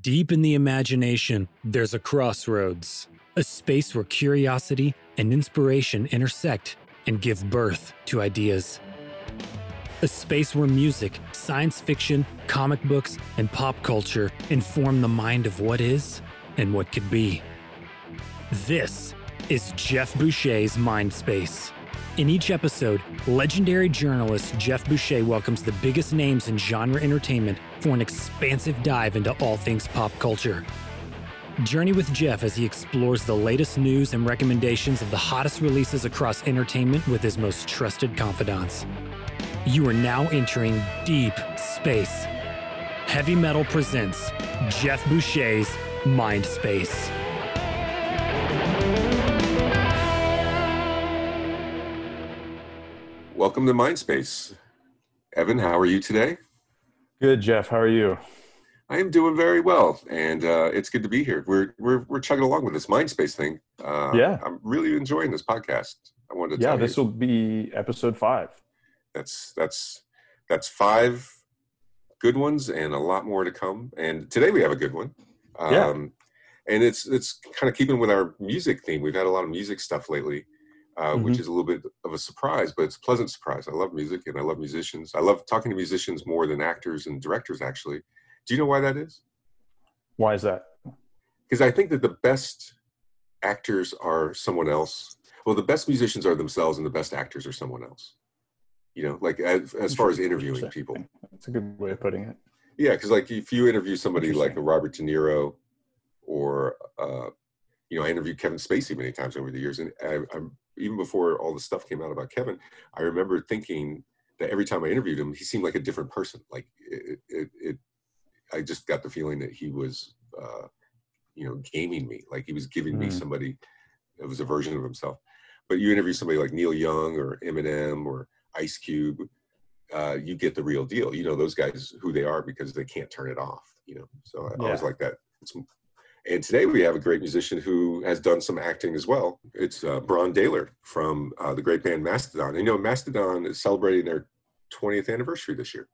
Deep in the imagination, there's a crossroads, a space where curiosity and inspiration intersect and give birth to ideas. A space where music, science fiction, comic books, and pop culture inform the mind of what is and what could be. This is Geoff Boucher's Mind Space. In each episode, legendary journalist Geoff Boucher welcomes the biggest names in genre entertainment for an expansive dive into all things pop culture. Journey with Geoff as he explores the latest news and recommendations of the hottest releases across entertainment with his most trusted confidants. You are now entering deep space. Heavy Metal presents Geoff Boucher's Mind Space. Welcome to Mindspace. Evan, how are you today? Good, Geoff. How are you? I am doing very well, and uh, it's good to be here. We're we're we're chugging along with this Mindspace thing. Uh, Yeah. I'm really enjoying this podcast. I wanted to Yeah, this you will be episode five. that's that's that's five good ones and a lot more to come. And today we have a good one. Um, Yeah. And it's it's kind of keeping with our music theme. We've had a lot of music stuff lately, uh, which Mhm. is a little bit of a surprise, but it's a pleasant surprise. I love music and I love musicians. I love talking to musicians more than actors and directors. Actually, do you know why that is? Why is that? because I think that the best actors are someone else. Well, the best musicians are themselves, and the best actors are someone else. You know, like as, as far as interviewing people. That's a good way of putting it. Yeah, because like if you interview somebody like a Robert De Niro, or uh, you know, I interviewed Kevin Spacey many times over the years, and I, I'm even before all the stuff came out about Kevin, I remember thinking that every time I interviewed him, he seemed like a different person. Like it, it, it I just got the feeling that he was, uh, you know, gaming me. Like he was giving me Mm. somebody that was a version of himself. But you interview somebody like Neil Young or Eminem or Ice Cube, uh, you get the real deal. You know those guys who they are because they can't turn it off. You know, so I always like that. It's, and today we have a great musician who has done some acting as well. It's uh, Brann Dailor from uh, the great band Mastodon. And, you know, Mastodon is celebrating their 20th anniversary this year.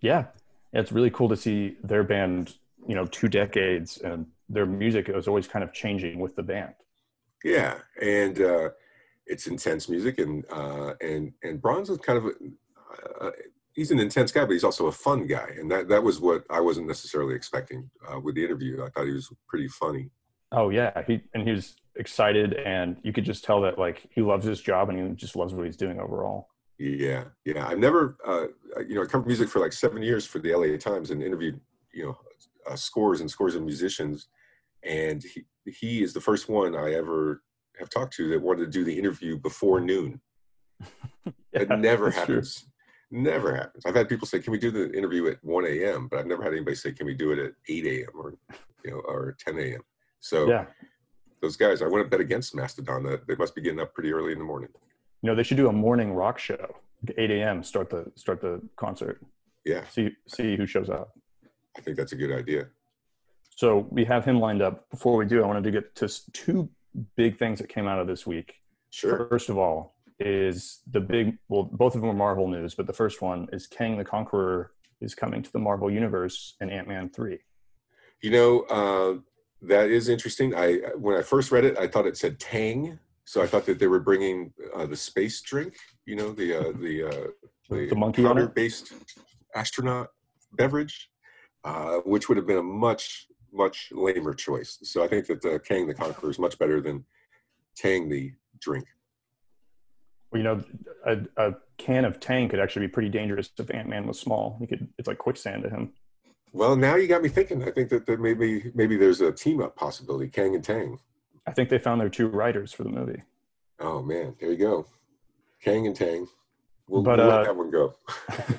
Yeah. It's really cool to see their band, you know, two decades and their music is always kind of changing with the band. Yeah, and uh, it's intense music, and uh, and and Brann's is kind of a, uh, he's an intense guy, but he's also a fun guy, and that that was what I wasn't necessarily expecting uh, with the interview. I thought he was pretty funny. Oh yeah. He and he was excited and you could just tell that like he loves his job and he just loves what he's doing overall. Yeah, yeah. I've never, uh, you know, I covered music for like seven years for the LA Times and interviewed, you know, uh, scores and scores of musicians. And he, he is the first one I ever have talked to that wanted to do the interview before noon. Yeah, it never happens. true. Never happens. I've had people say, "Can we do the interview at 1 a.m.?" But I've never had anybody say, "Can we do it at 8 a.m." or you know, or 10 a.m. So Yeah. those guys, I wouldn't bet against Mastodon. That they must be getting up pretty early in the morning. You know, they should do a morning rock show. 8 a.m. start the start the concert. Yeah, See see who shows up. I think that's a good idea. So we have him lined up. Before we do, I wanted to get to two big things that came out of this week. Sure. First of all, is the big well, both of them are Marvel news, but the first one is Kang the Conqueror is coming to the Marvel universe in Ant Man three. You know, uh, that is interesting. I when I first read it, I thought it said Tang, so I thought that they were bringing uh, the space drink. You know, the uh, the uh, With the monkey on based astronaut beverage, uh, which would have been a much much lamer choice. So I think that uh, Kang the Conqueror is much better than Tang the drink. Well, you know, a, a can of Tang could actually be pretty dangerous if Ant Man was small. He could it's like quicksand to him. Well, now you got me thinking. I think that, that maybe maybe there's a team up possibility, Kang and Tang. I think they found their two writers for the movie. Oh man, there you go, Kang and Tang. We'll, But, we'll uh, let that one go.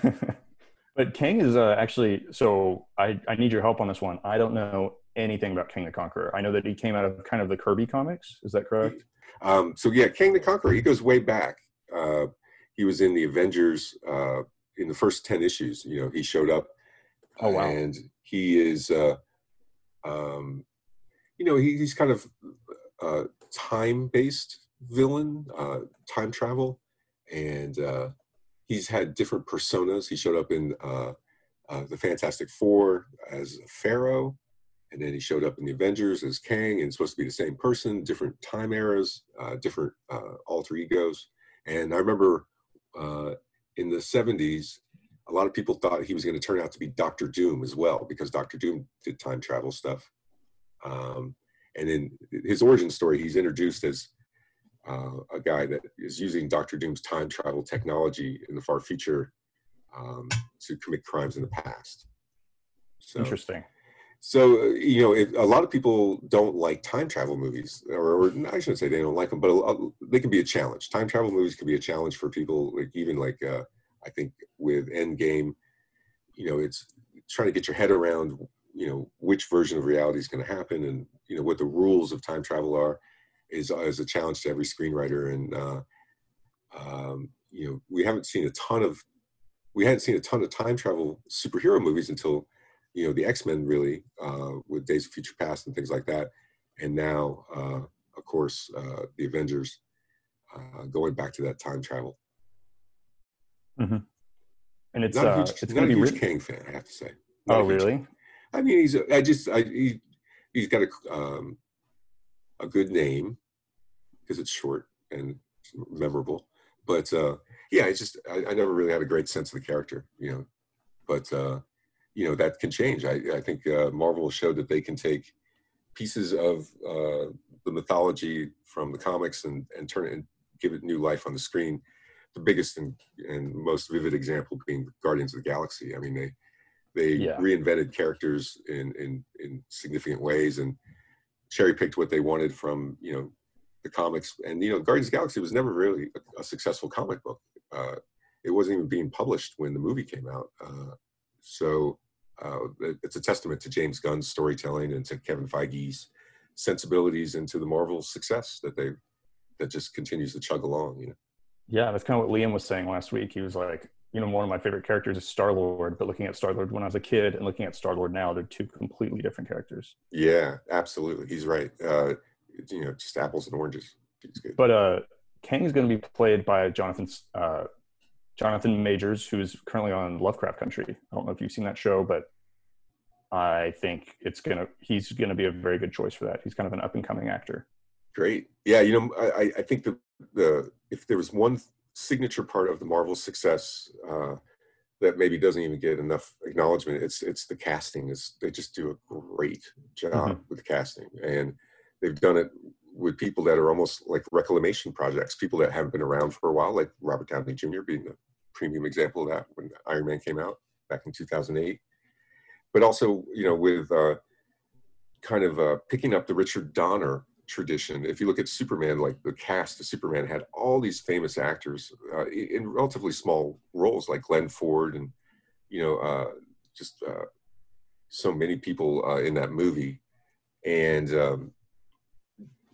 but Kang is uh, actually so I, I need your help on this one. I don't know anything about Kang the Conqueror. I know that he came out of kind of the Kirby comics. Is that correct? Um, so yeah, Kang the Conqueror. He goes way back. Uh, he was in the Avengers uh, in the first ten issues. You know, he showed up. Oh wow! And he is, uh, um, you know, he, he's kind of uh, time-based villain, uh, time travel, and uh, he's had different personas. He showed up in uh, uh, the Fantastic Four as Pharaoh, and then he showed up in the Avengers as Kang, and supposed to be the same person, different time eras, uh, different uh, alter egos. And I remember uh, in the '70s, a lot of people thought he was going to turn out to be Doctor Doom as well, because Doctor Doom did time travel stuff. Um, and in his origin story, he's introduced as uh, a guy that is using Doctor Doom's time travel technology in the far future um, to commit crimes in the past. So, Interesting. So uh, you know, if, a lot of people don't like time travel movies, or, or I shouldn't say they don't like them, but a, they can be a challenge. Time travel movies can be a challenge for people, like even like uh, I think with Endgame, you know, it's trying to get your head around, you know, which version of reality is going to happen, and you know what the rules of time travel are is is a challenge to every screenwriter. And uh, um, you know, we haven't seen a ton of we hadn't seen a ton of time travel superhero movies until you know the X Men really uh, with Days of Future Past and things like that, and now uh, of course uh, the Avengers uh, going back to that time travel. Mm-hmm. And it's not a uh, huge, it's not a going to be huge written. Kang fan, I have to say. Not Oh really? I mean, he's I just I he, he's got a um, a good name because it's short and memorable. But uh, yeah, it's just I, I never really had a great sense of the character, you know. But uh, you know that can change. I I think uh, Marvel showed that they can take pieces of uh, the mythology from the comics and and turn it and give it new life on the screen. The biggest and, and most vivid example being Guardians of the Galaxy. I mean, they they Yeah. reinvented characters in in in significant ways and cherry picked what they wanted from you know the comics and you know guardians of the galaxy was never really a, a successful comic book uh, it wasn't even being published when the movie came out uh, so uh, it's a testament to james gunn's storytelling and to kevin feige's sensibilities into the marvel success that they that just continues to chug along you know? Yeah, that's kind of what Liam was saying last week. He was like, you know, one of my favorite characters is Star Lord, but looking at Star Lord when I was a kid and looking at Star Lord now, they're two completely different characters. yeah absolutely. He's right. Uh, you know just apples and oranges. But uh, Kang is going to be played by Jonathan uh, Jonathan Majors, who is currently on Lovecraft Country. I don't know if you've seen that show, but I think it's gonna he's gonna be a very good choice for that. He's kind of an up and coming actor. Great. Yeah, you know, I, I- think the the if there was one signature part of the Marvel success uh, that maybe doesn't even get enough acknowledgement, it's it's the casting. Is they just do a great job Mhm. with the casting, and they've done it with people that are almost like reclamation projects, people that haven't been around for a while, like Robert Downey Jr. being the premium example of that when Iron Man came out back in 2008. But also, you know, with uh, kind of uh, picking up the Richard Donner tradition. If you look at Superman, like the cast of Superman had all these famous actors uh, in relatively small roles, like Glenn Ford, and you know, uh, just uh, so many people uh, in that movie. And um,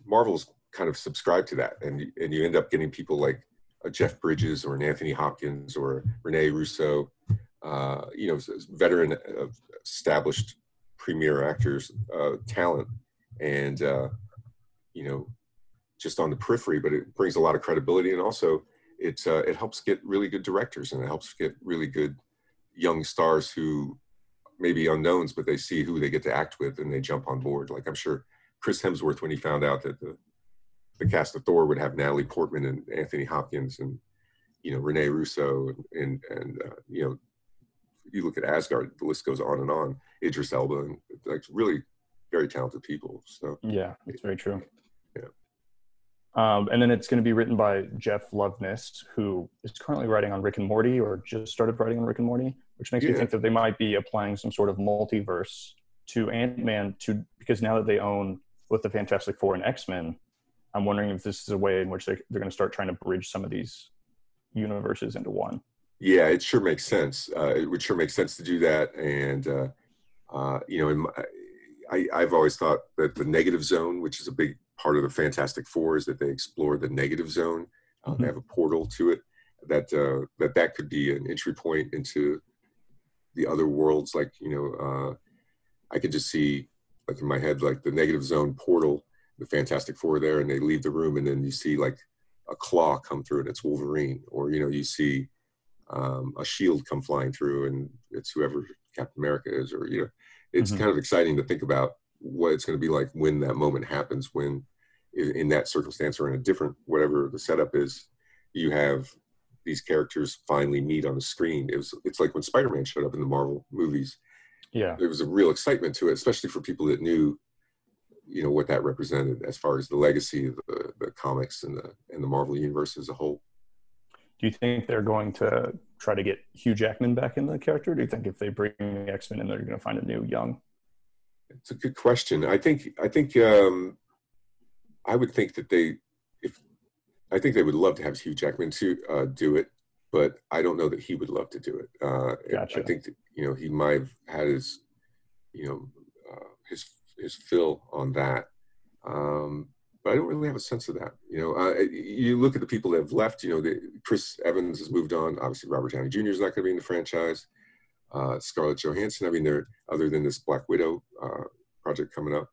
Marvel's kind of subscribed to that, and and you end up getting people like a Jeff Bridges or an Anthony Hopkins or Rene Russo, uh, you know, veteran, uh, established premier actors, uh, talent, and uh, you know, just on the periphery, but it brings a lot of credibility, and also it uh, it helps get really good directors, and it helps get really good young stars who maybe unknowns, but they see who they get to act with, and they jump on board. Like I'm sure Chris Hemsworth, when he found out that the the cast of Thor would have Natalie Portman and Anthony Hopkins and you know Rene Russo and and, and uh, you know you look at Asgard, the list goes on and on. Idris Elba and like really very talented people. So Yeah, it's very true. Yeah. Um, and then it's going to be written by Jeff Loveness, who is currently writing on Rick and Morty, or just started writing on Rick and Morty, which makes me think that they might be applying some sort of multiverse to Ant Man. To because now that they own both the Fantastic Four and X Men, I'm wondering if this is a way in which they they're going to start trying to bridge some of these universes into one. yeah, it sure makes sense. Uh, it would sure make sense to do that. And uh, uh, you know, in my, I, I've always thought that the negative zone, which is a big part of the Fantastic Four, is that they explore the negative zone. Uh, Mm-hmm. They have a portal to it. That uh, that that could be an entry point into the other worlds. Like you know, uh, I could just see like in my head like the negative zone portal, the Fantastic Four there, and they leave the room, and then you see like a claw come through, and it's Wolverine, or you know, you see um, a shield come flying through, and it's whoever Captain America is, or you know, it's Mhm. kind of exciting to think about what it's going to be like when that moment happens, when in, in that circumstance or in a different whatever the setup is, you have these characters finally meet on the screen. It was it's like when Spider-Man showed up in the Marvel movies. Yeah. There was a real excitement to it, especially for people that knew, you know, what that represented as far as the legacy of the, the comics and the and the Marvel universe as a whole. Do you think they're going to try to get Hugh Jackman back in the character? Do you think if they bring the X Men in, they're going to find a new young? It's a good question. I think I think um, I would think that they if I think they would love to have Hugh Jackman to uh, do it, but I don't know that he would love to do it. Uh, Gotcha. I think that, you know he might have had his you know uh, his his fill on that, um, but I don't really have a sense of that. You know, uh, you look at the people that have left. You know, the, Chris Evans has moved on. Obviously, Robert Downey Jr. is not going to be in the franchise. Uh, Scarlett Johansson. I mean, there other than this Black Widow uh, project coming up,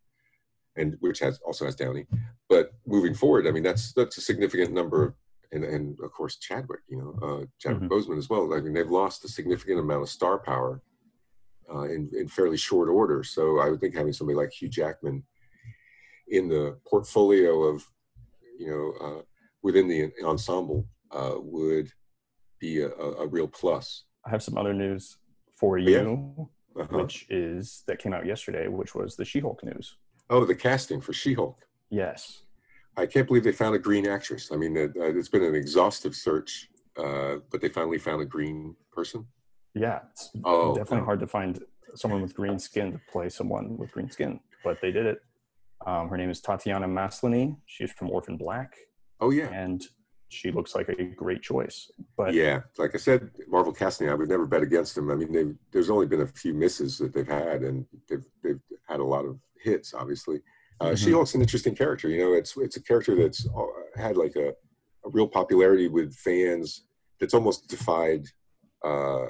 and which has also has Downey. But moving forward, I mean, that's that's a significant number, of, and and of course Chadwick, you know, uh, Chadwick Mhm. Boseman as well. I mean, they've lost a significant amount of star power uh, in in fairly short order. So I would think having somebody like Hugh Jackman in the portfolio of, you know, uh, within the ensemble uh, would be a, a real plus. I have some other news for Yeah. you, Uh-huh. which is that came out yesterday, which was the She-Hulk news. Oh, the casting for She-Hulk. Yes. I can't believe they found a green actress. I mean, it, it's been an exhaustive search, uh, but they finally found a green person. Yeah, it's Oh, definitely oh. hard to find someone with green skin to play someone with green skin, but they did it. Um, her name is Tatiana Maslany. She's from Orphan Black, Oh yeah, and she looks like a great choice. But yeah. Like I said, Marvel casting. I would never bet against them. I mean, they've, there's only been a few misses that they've had, and they've they've had a lot of hits. Obviously, uh, Mhm. She-Hulk's an interesting character. You know, it's it's a character that's uh, had like a, a real popularity with fans. That's almost defied. Uh,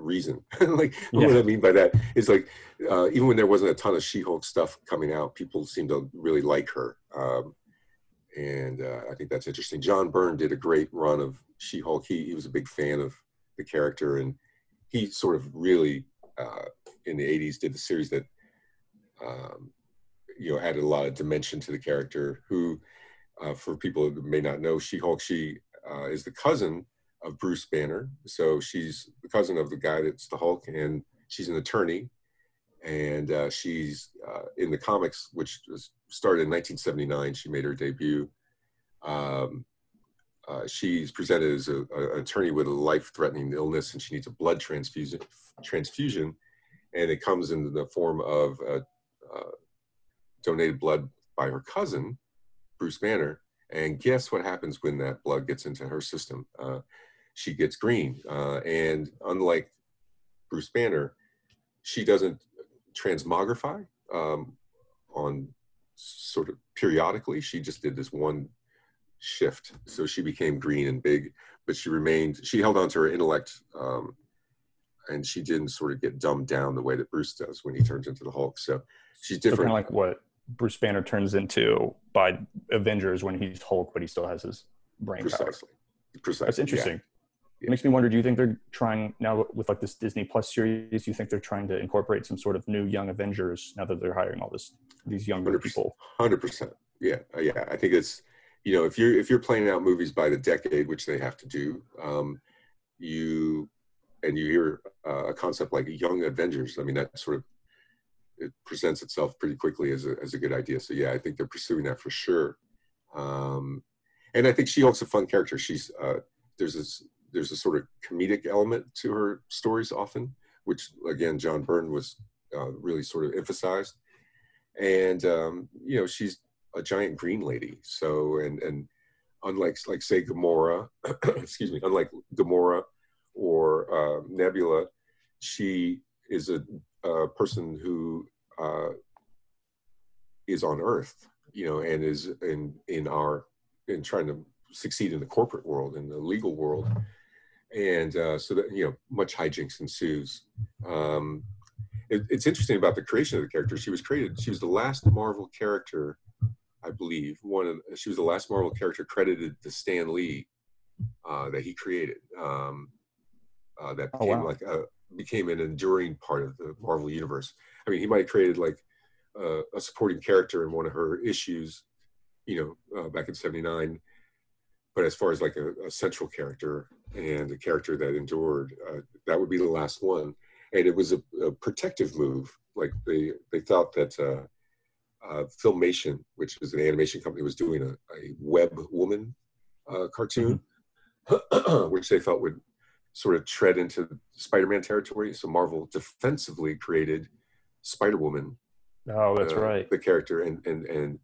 reason. Like what i mean by that is like uh, even when there wasn't a ton of she-hulk stuff coming out people seemed to really like her. Um, and uh, i think that's interesting. John byrne did a great run of she-hulk. He, he was a big fan of the character and he sort of really uh, in the 80s did the series that um, you know added a lot of dimension to the character who uh, for people who may not know she-hulk she uh, is the cousin of bruce banner. So she's the cousin of the guy that's the hulk and she's an attorney. And uh, she's uh, in the comics which started in 1979 she made her debut. Um, uh, she's presented as a, a- an attorney with a life-threatening illness and she needs a blood transfusion transfusion. And it comes in the form of uh, uh, donated blood by her cousin bruce banner. And guess what happens when that blood gets into her system? Uh, she gets green. Uh, and unlike bruce banner she doesn't transmogrify um, on sort of periodically. She just did this one shift. So she became green and big but she remained she held on to her intellect um, and she didn't sort of get dumbed down the way that bruce does when he turns into the hulk. So she's so kind different. of like what Bruce Banner turns into by Avengers when he's Hulk, but he still has his brain power. precisely. Precisely. That's interesting. It makes me wonder. Do you think they're trying now with like this Disney Plus series? Do you think they're trying to incorporate some sort of new young Avengers now that they're hiring all this these younger 100%. people? Hundred percent. Yeah, uh, yeah. I think it's you know if you're if you're planning out movies by the decade, which they have to do, um, you and you hear uh, a concept like Young Avengers. I mean, that sort of it presents itself pretty quickly as a as a good idea. So yeah, I think they're pursuing that for sure. Um, and I think she Hulk's a fun character. She's uh, there's this there's a sort of comedic element to her stories often, which again John Byrne was uh, really sort of emphasized and um, you know she's a giant green lady. So and and unlike like say Gamora, excuse me, unlike Gamora or uh, Nebula, she is a a person who uh, is on Earth, you know, and is in in our in trying to succeed in the corporate world, in the legal world, and uh, so that you know, much hijinks ensues. Um, it, it's interesting about the creation of the character. She was created. She was the last Marvel character, I believe. One of she was the last Marvel character credited to Stan Lee uh, that he created. Um, uh, that became oh, wow. like a became an enduring part of the Marvel universe. I mean, he might have created like uh, a supporting character in one of her issues, you know, uh, back in '79. But as far as like a, a, central character and a character that endured, uh, that would be the last one. And it was a, a protective move. Like they they thought that uh, uh, Filmation, which is an animation company, was doing a, a Web Woman uh, cartoon, mm-hmm. which they felt would sort of tread into Spider-Man territory. So Marvel defensively created Spider-Woman. Oh, that's uh, right. The character and and and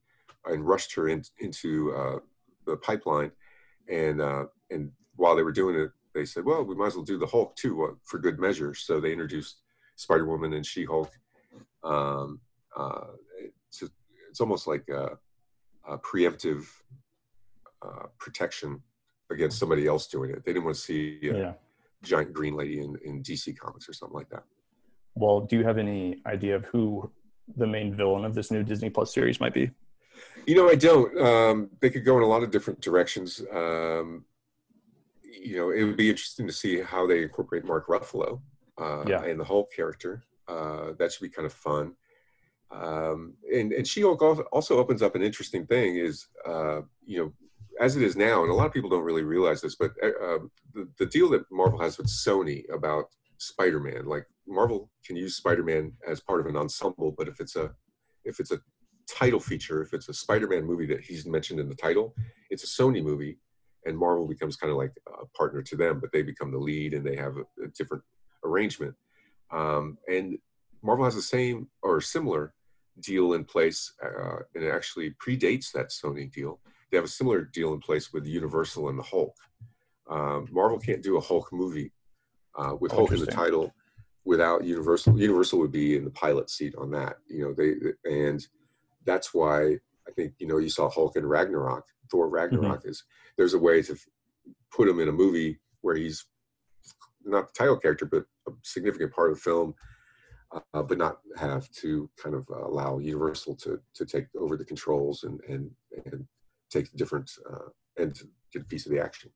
and rushed her in, into uh, the pipeline, and uh, and while they were doing it, they said, "Well, we might as well do the Hulk too for good measure." So they introduced Spider-Woman and She-Hulk. Um, uh, it's, it's almost like a, a preemptive uh, protection against somebody else doing it. They didn't want to see yeah giant green lady in, in DC Comics or something like that. Well, do you have any idea of who the main villain of this new Disney Plus series might be? You know, I don't. Um, they could go in a lot of different directions. Um, you know, it would be interesting to see how they incorporate Mark Ruffalo uh, yeah. and the Hulk character. Uh, that should be kind of fun. Um, and and She-Hulk also opens up an interesting thing. Is uh, you know as it is now, and a lot of people don't really realize this, but uh, um, the, the deal that Marvel has with Sony about Spider-Man, like Marvel can use Spider-Man as part of an ensemble, but if it's a if it's a title feature, if it's a Spider-Man movie that he's mentioned in the title, it's a Sony movie, and Marvel becomes kind of like a partner to them, but they become the lead and they have a, a different arrangement. Um, and Marvel has the same or similar deal in place, uh, and it actually predates that Sony deal they have a similar deal in place with Universal and the Hulk. Um, Marvel can't do a Hulk movie uh, with Hulk in the title without Universal. Universal would be in the pilot seat on that. You know, they and that's why I think you know you saw Hulk and Ragnarok. Thor Ragnarok mm-hmm. is there's a way to put him in a movie where he's not the title character, but a significant part of the film, uh, but not have to kind of uh, allow Universal to to take over the controls and and and take the different uh, and to get a piece of the action.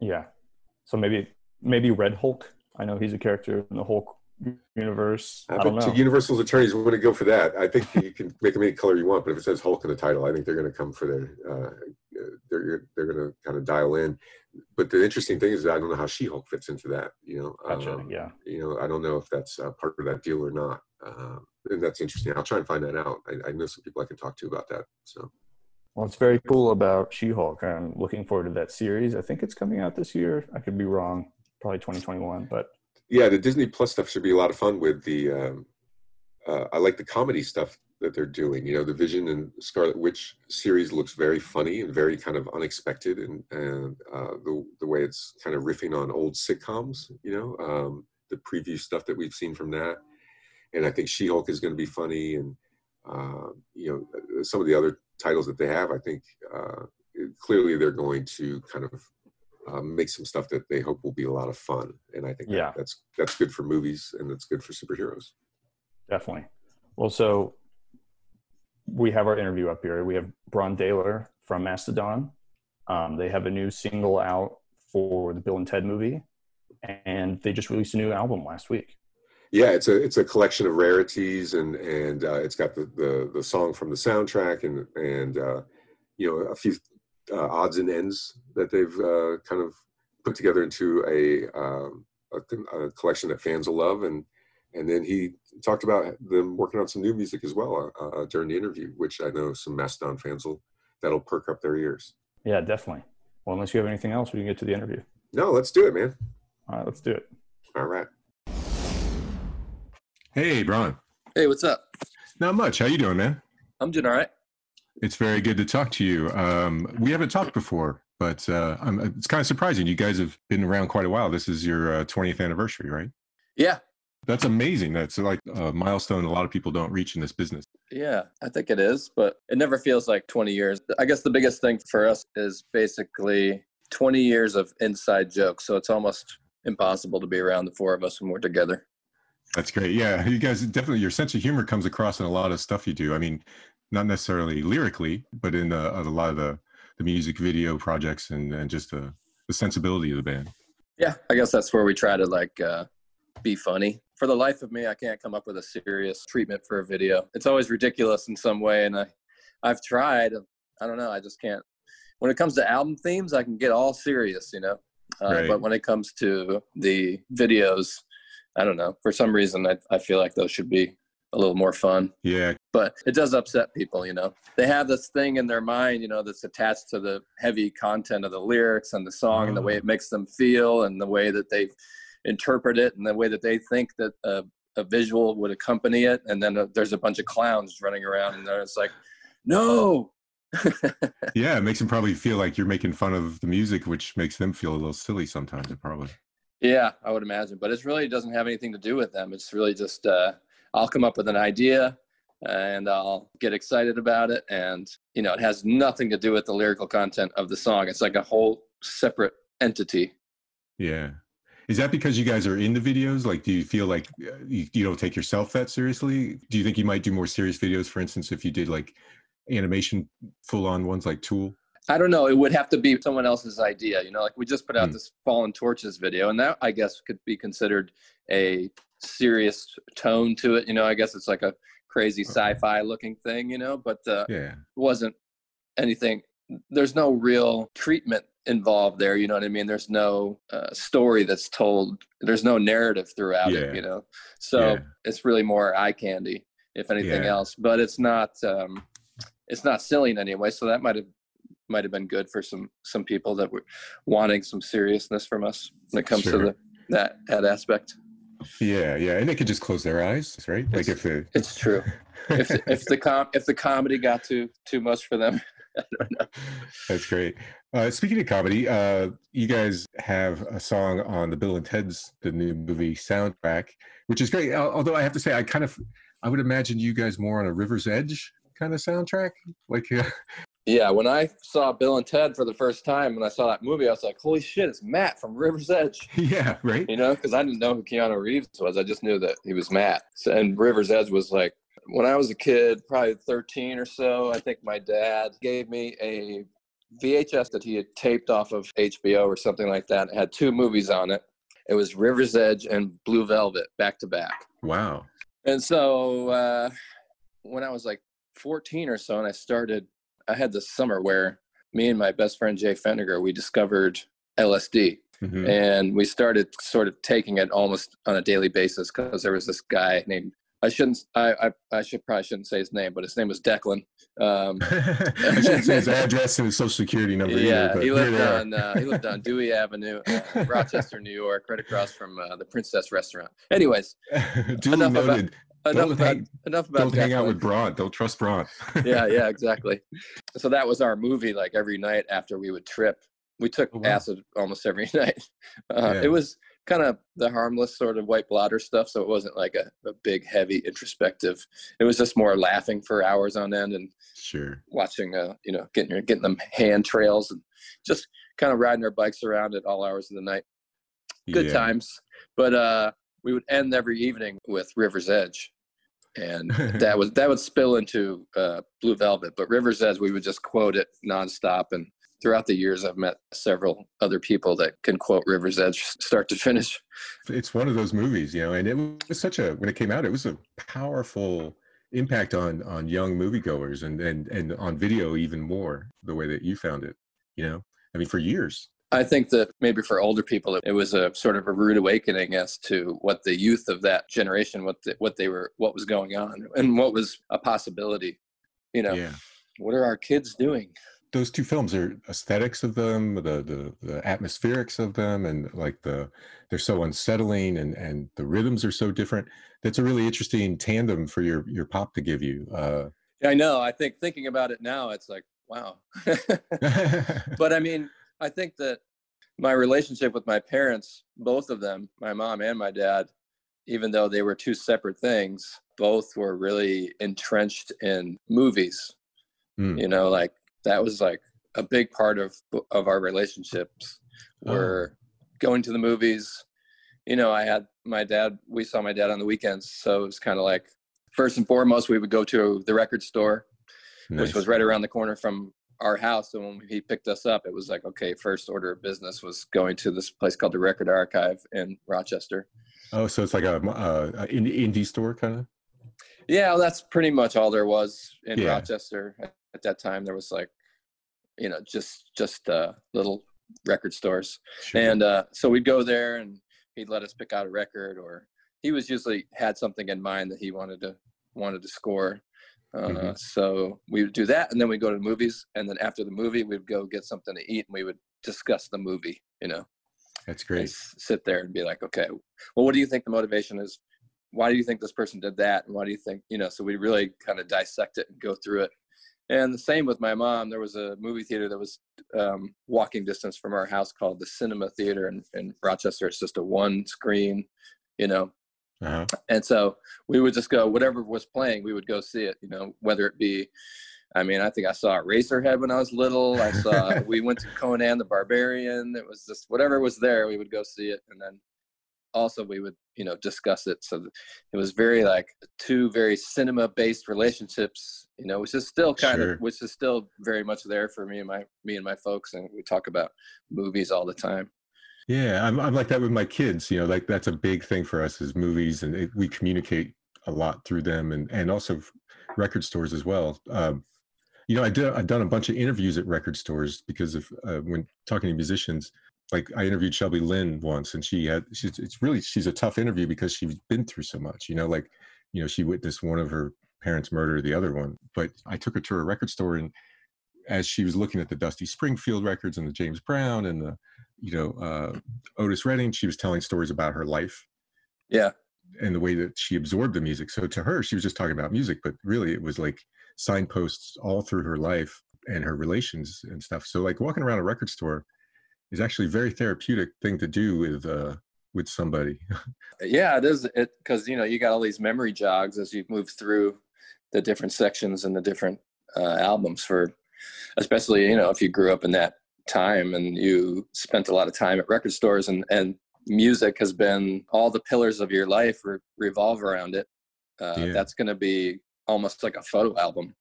Yeah. So maybe maybe Red Hulk. I know he's a character in the Hulk universe. I, I don't know. Universal's attorneys want to go for that. I think you can make them any color you want, but if it says Hulk in the title, I think they're going to come for their. Uh, they're they're going to kind of dial in. But the interesting thing is, I don't know how She-Hulk fits into that. You know, gotcha. Um, yeah. You know, I don't know if that's uh, part of that deal or not. Uh, and that's interesting. I'll try and find that out. I, I know some people I can talk to about that. So. Well, it's very cool about She-Hulk. I'm looking forward to that series. I think it's coming out this year. I could be wrong. Probably 2021, but yeah, the Disney Plus stuff should be a lot of fun. With the, um, uh, I like the comedy stuff that they're doing. You know, the Vision and Scarlet Witch series looks very funny and very kind of unexpected, and and uh, the the way it's kind of riffing on old sitcoms. You know, um, the preview stuff that we've seen from that, and I think She-Hulk is going to be funny, and uh, you know, some of the other titles that they have, I think uh, clearly they're going to kind of uh, make some stuff that they hope will be a lot of fun. And I think yeah. that, that's that's good for movies and that's good for superheroes. Definitely. Well, so we have our interview up here. We have Brann Dailor from Mastodon. Um, they have a new single out for the Bill and Ted movie, and they just released a new album last week yeah, it's a it's a collection of rarities, and and uh, it's got the, the the song from the soundtrack, and and uh, you know a few uh, odds and ends that they've uh, kind of put together into a, um, a, a collection that fans will love, and and then he talked about them working on some new music as well uh, uh, during the interview, which I know some Mastodon fans will that'll perk up their ears. Yeah, definitely. Well, unless you have anything else, we can get to the interview. No, let's do it, man. All right, let's do it. All right. Hey, Brann. Hey, what's up? Not much. How you doing, man? I'm doing all right. It's very good to talk to you. Um, we haven't talked before, but uh, it's kind of surprising. You guys have been around quite a while. This is your uh, 20th anniversary, right? Yeah, That's amazing. That's like a milestone a lot of people don't reach in this business. Yeah, I think it is, but it never feels like 20 years. I guess the biggest thing for us is basically 20 years of inside jokes. So it's almost impossible to be around the four of us when we're together. That's great. Yeah, you guys definitely your sense of humor comes across in a lot of stuff you do. I mean, not necessarily lyrically, but in a, a lot of the the music video projects and and just the the sensibility of the band. Yeah, I guess that's where we try to like uh, be funny. For the life of me, I can't come up with a serious treatment for a video. It's always ridiculous in some way, and I, I've tried. I don't know. I just can't. When it comes to album themes, I can get all serious, you know. Uh, Right. But when it comes to the videos, I don't know. For some reason, I, I feel like those should be a little more fun. Yeah, But it does upset people, you know. They have this thing in their mind, you know, that's attached to the heavy content of the lyrics and the song and the way it makes them feel and the way that they interpret it and the way that they think that a, a visual would accompany it. And then uh, there's a bunch of clowns running around and it's like, no. yeah. It makes them probably feel like you're making fun of the music, which makes them feel a little silly sometimes. Probably. Yeah, I would imagine, but it really doesn't have anything to do with them. It's really just uh, I'll come up with an idea and I'll get excited about it, and you know, it has nothing to do with the lyrical content of the song. It's like a whole separate entity. Yeah. Is that because you guys are in the videos? Like, do you feel like uh, you, you don't take yourself that seriously? Do you think you might do more serious videos, for instance, if you did like animation full on ones like Tool? I don't know. It would have to be someone else's idea. You know, like we just put out Hmm. this Fallen Torches video, and that I guess could be considered a serious tone to it. You know, I guess it's like a crazy sci-fi looking thing. You know, but uh, Yeah. wasn't anything there's no real treatment involved there you know what i mean there's no uh, story that's told there's no narrative throughout Yeah. it you know so Yeah. it's really more eye candy if anything Yeah. else but it's not um it's not silly in any way so that might have might have been good for some some people that were wanting some seriousness from us when it comes Sure. to the that that aspect Yeah. Yeah. And they could just close their eyes, right? Like if it, it's true if the, if the com if the comedy got too too much for them That's great. Uh, speaking of comedy, uh, you guys have a song on the Bill and Ted's the new movie soundtrack, which is great. Although I have to say, I kind of, I would imagine you guys more on a River's Edge kind of soundtrack. Like, uh, Yeah, when I saw Bill and Ted for the first time, when I saw that movie, I was like, "Holy shit, it's Matt from River's Edge!" yeah, right. You know, because I didn't know who Keanu Reeves was. I just knew that he was Matt. So, and River's Edge was like when I was a kid, probably 13 or so. I think my dad gave me a VHS that he had taped off of HBO or something like that. It had two movies on it. It was River's Edge and Blue Velvet back to back. Wow. And so uh, when I was like 14 or so, and I started, I had this summer where me and my best friend Jay Fenniger, we discovered LSD. Mhm. And we started sort of taking it almost on a daily basis because there was this guy named, I shouldn't, I, I, I should probably shouldn't say his name, but his name was Declan. Um, I shouldn't say his address and his social security number. yeah, but he lived on uh, he lived on Dewey Avenue, uh, Rochester, New York, right across from uh, the Princess Restaurant. Anyways, Duly enough about- noted. Enough Don't about hang- enough about Don't hang out with Broad. Don't trust Broad. yeah, yeah, exactly. So that was our movie. Like every night after we would trip, we took Oh, wow. acid almost every night. Uh, Yeah. It was kind of the harmless sort of white blotter stuff, so it wasn't like a, a big, heavy, introspective. It was just more laughing for hours on end and Sure. watching, uh, you know, getting getting them hand trails and just kind of riding our bikes around at all hours of the night. Good Yeah. times, but uh, we would end every evening with River's Edge. And that was that would spill into uh, Blue Velvet, but River's Edge we would just quote it nonstop. And throughout the years, I've met several other people that can quote River's Edge start to finish. it's one of those movies, you know, and it was such a when it came out, it was a powerful impact on on young moviegoers and and and on video even more the way that you found it. You know, I mean, for years. I think that maybe for older people, it was a sort of a rude awakening as to what the youth of that generation, what the, what they were, what was going on, and what was a possibility. You know, Yeah. what are our kids doing? Those two films are aesthetics of them, the the the atmospherics of them, and like the they're so unsettling, and and the rhythms are so different. That's a really interesting tandem for your your pop to give you. Uh, yeah, I know. I think thinking about it now, it's like, wow. but I mean, I think that my relationship with my parents, both of them, my mom and my dad, even though they were two separate things, both were really entrenched in movies. Mm. You know, like that was like a big part of of our relationships Oh. were going to the movies. You know, I had my dad. We saw my dad on the weekends, so it was kind of like first and foremost we would go to the record store, Nice. which was right around the corner from our house. And when he picked us up, it was like okay, first order of business was going to this place called the Record Archive in Rochester. Oh, so it's like a, a, a indie, indie store kind of. Yeah, well, that's pretty much all there was in Yeah. Rochester at, at that time. There was like, you know, just just uh, little record stores, and uh, so we'd go there, and he'd let us pick out a record, or he was usually had something in mind that he wanted to wanted to score. Uh, Mhm. So we would do that, and then we'd go to the movies, and then after the movie, we'd go get something to eat, and we would discuss the movie. You know, that's great. s- sit there and be like, okay, well, what do you think the motivation is? Why do you think this person did that? And why do you think, you know, so we really kind of dissect it and go through it. And the same with my mom. There was a movie theater that was um, walking distance from our house called the Cinema Theater in, in Rochester. It's just a one screen, you know, Uh-huh. and so we would just go whatever was playing we would go see it you know whether it be i mean i think i saw Eraserhead when i was little. I saw we went to conan the barbarian. It was just whatever was there we would go see it. And then also we would you know discuss it. So it was very like two very cinema based relationships you know which is still kind Sure. of which is still very much there for me and my me and my folks. And we talk about movies all the time Yeah, I'm I'm like that with my kids. You know, like that's a big thing for us is movies, and it, we communicate a lot through them, and and also record stores as well. Um, you know, I did I've done a bunch of interviews at record stores because of uh, when talking to musicians. Like I interviewed Shelby Lynne once, and she had she's it's really she's a tough interview because she's been through so much. You know, like you know she witnessed one of her parents murder the other one. But I took her to a record store, and as she was looking at the Dusty Springfield records and the James Brown and the you know uh, Otis Redding, she was telling stories about her life yeah and the way that she absorbed the music. So to her, she was just talking about music, but really it was like signposts all through her life and her relations and stuff. So like walking around a record store is actually a very therapeutic thing to do with uh, with somebody. Yeah, it is. It because you know you got all these memory jogs as you move through the different sections and the different uh, albums for, especially you know if you grew up in that time and you spent a lot of time at record stores and and music has been all the pillars of your life re- revolve around it. Uh, Yeah. That's going to be almost like a photo album.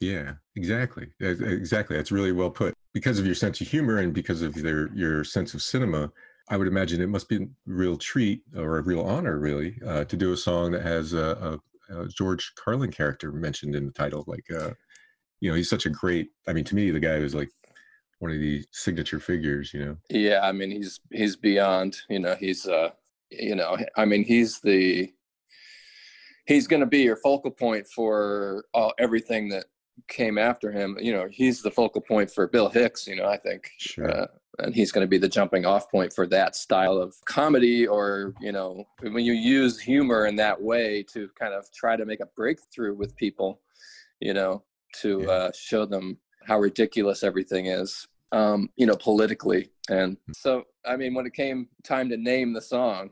Yeah, exactly. Exactly. That's really well put. Because of your sense of humor and because of their your sense of cinema, I would imagine it must be a real treat or a real honor, really, uh, to do a song that has a, a, a George Carlin character mentioned in the title. Like, uh, you know, he's such a great. I mean, to me, the guy was like one of the signature figures. You know. Yeah, I mean he's he's beyond. You know he's uh you know I mean he's the he's going to be your focal point for all, everything that came after him. You know he's the focal point for Bill Hicks. You know I think, Sure. uh, and he's going to be the jumping off point for that style of comedy, or you know when you use humor in that way to kind of try to make a breakthrough with people. You know to Yeah. uh, show them how ridiculous everything is um, you know, politically. And so, I mean, when it came time to name the song,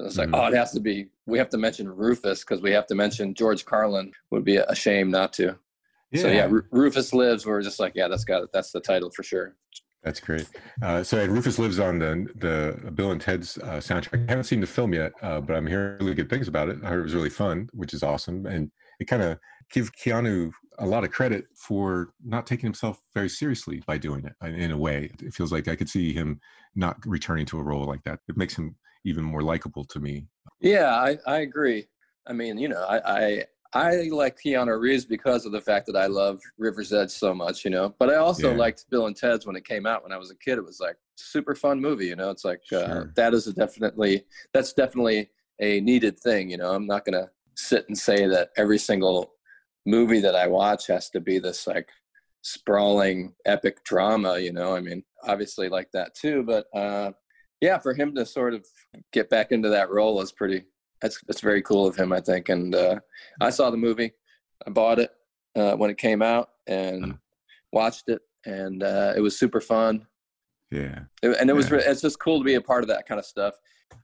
it was like, Mhm. oh, it has to be, we have to mention Rufus because we have to mention George Carlin. Would be a shame not to. Yeah. So, yeah, Ru- Rufus Lives, we're just like, yeah, that's got it. That's the title for sure. That's great. Uh, so and Rufus lives on the the Bill and Ted's uh, soundtrack. I haven't seen the film yet, uh, but I'm hearing really good things about it. I heard it was really fun, which is awesome, and it kind of give Keanu a lot of credit for not taking himself very seriously by doing it. In a way, it feels like I could see him not returning to a role like that. It makes him even more likable to me. Yeah, I, I agree. I mean, you know, I, I I like Keanu Reeves because of the fact that I love River's Edge so much, you know. But I also Yeah. liked Bill and Ted's when it came out when I was a kid. It was like super fun movie, you know. It's like uh, Sure. that is a definitely that's definitely a needed thing, you know. I'm not gonna sit and say that every single movie that I watch has to be this like sprawling epic drama, you know. I mean, obviously like that too, but uh yeah, for him to sort of get back into that role is pretty that's that's very cool of him, I think. And uh I saw the movie. I bought it uh when it came out and Mhm. watched it and uh it was super fun. Yeah. and it was Yeah. re- it's just cool to be a part of that kind of stuff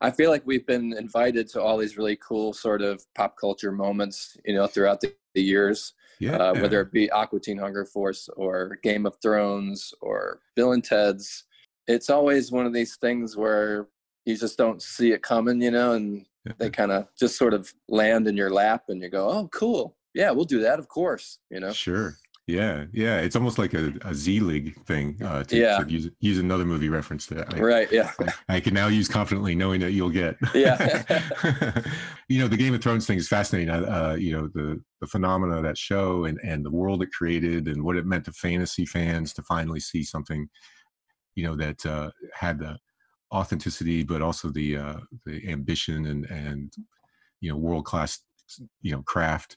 i feel like we've been invited to all these really cool sort of pop culture moments you know throughout the, the years Yeah. uh, whether it be aqua teen hunger force or game of thrones or bill and ted's it's always one of these things where you just don't see it coming you know and they kind of just sort of land in your lap and you go oh cool yeah we'll do that of course you know Sure. Yeah, yeah. It's almost like a, a Z League thing. Uh, to, Yeah. to use use another movie reference to that. I, right yeah I can now use confidently, knowing that you'll get. Yeah. you know, the Game of Thrones thing is fascinating. Uh, you know, the the phenomena of that show and and the world it created and what it meant to fantasy fans to finally see something, you know, that uh, had the authenticity, but also the uh, the ambition and and you know world class you know craft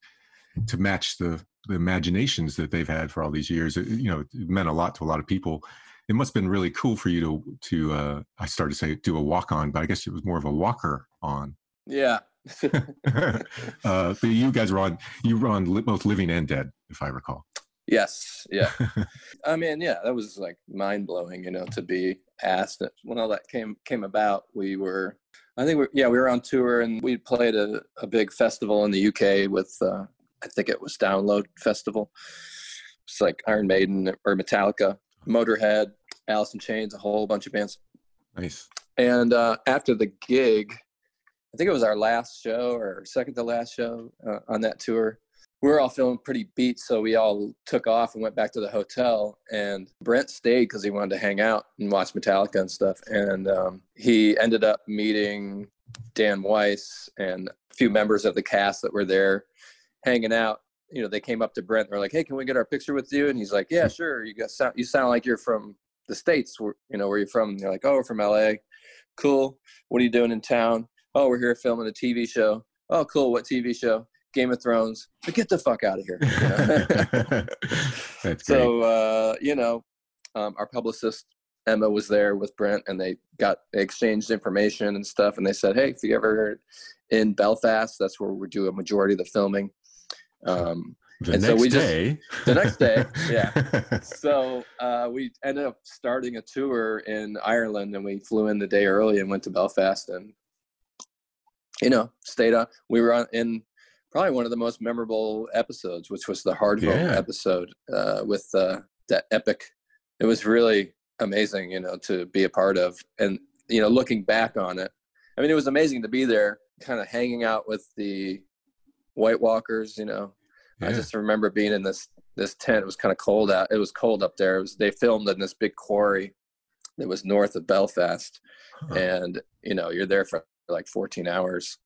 to match the the imaginations that they've had for all these years. It, you know, it meant a lot to a lot of people. It must have been really cool for you to to uh, I started to say do a walk on, but I guess it was more of a walker on. yeah uh, but you guys were on you were on both living and dead, if I recall. Yes, yeah. I mean, yeah, that was like mind blowing, you know, to be asked when all that came came about. We were, I think, we yeah, we were on tour and we played a, a big festival in the UK with, uh, I think it was Download Festival. It's like Iron Maiden or Metallica, Motorhead, Alice in Chains, a whole bunch of bands. nice. And uh, after the gig, I think it was our last show or second to last show uh, on that tour. We were all feeling pretty beat, so we all took off and went back to the hotel. And Brent stayed because he wanted to hang out and watch Metallica and stuff. And um, he ended up meeting Dan Weiss and a few members of the cast that were there hanging out. You know, they came up to Brent. They're like, "Hey, can we get our picture with you?" And he's like, "Yeah, sure. You got sound. You sound like you're from the states. Where, you know, where you're from?" And they're like, "Oh, we're from LA." Cool. What are you doing in town? Oh, we're here filming a TV show. Oh, cool. What TV show? Game of Thrones. But get the fuck out of here. you know? That's so uh, you know, um, our publicist Emma was there with Brent, and they got they exchanged information and stuff. And they said, "Hey, if you ever in Belfast, that's where we do a majority of the filming." Um, the and next so we just- the next day, yeah. so uh, we ended up starting a tour in Ireland, and we flew in the day early and went to Belfast, and you know, stayed on. We were on in probably one of the most memorable episodes, which was the Hardhome Yeah. episode uh, with uh, that epic. It was really amazing, you know, to be a part of, and you know, looking back on it, I mean, it was amazing to be there, kind of hanging out with the White Walkers, you know, I just remember being in this this tent. It was kind of cold out. It was cold up there. It was they filmed in this big quarry that was north of Belfast, Huh. and you know you're there for like 14 hours,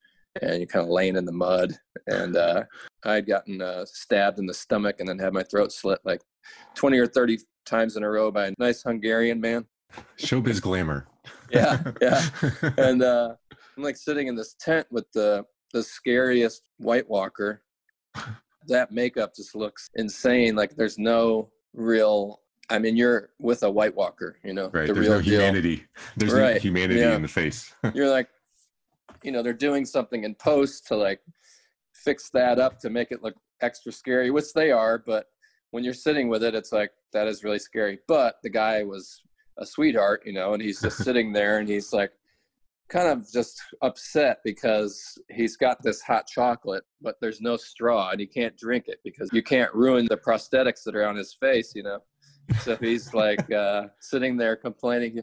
and you're kind of laying in the mud. And uh, I had gotten uh, stabbed in the stomach and then had my throat slit like 20 or 30 times in a row by a nice Hungarian man. Showbiz glamour. Yeah, yeah. and uh, I'm like sitting in this tent with the the scariest White Walker. That makeup just looks insane. Like there's no real. I mean, you're with a White Walker, you know, right. the There's real no deal. humanity. There's no humanity yeah. in the face. You're like, you know, they're doing something in post to like fix that up to make it look extra scary, which they are. But when you're sitting with it, it's like that is really scary. But the guy was a sweetheart, you know, and he's just sitting there and he's like kind of just upset because he's got this hot chocolate, but there's no straw and he can't drink it because you can't ruin the prosthetics that are on his face, you know. So he's like uh, sitting there complaining,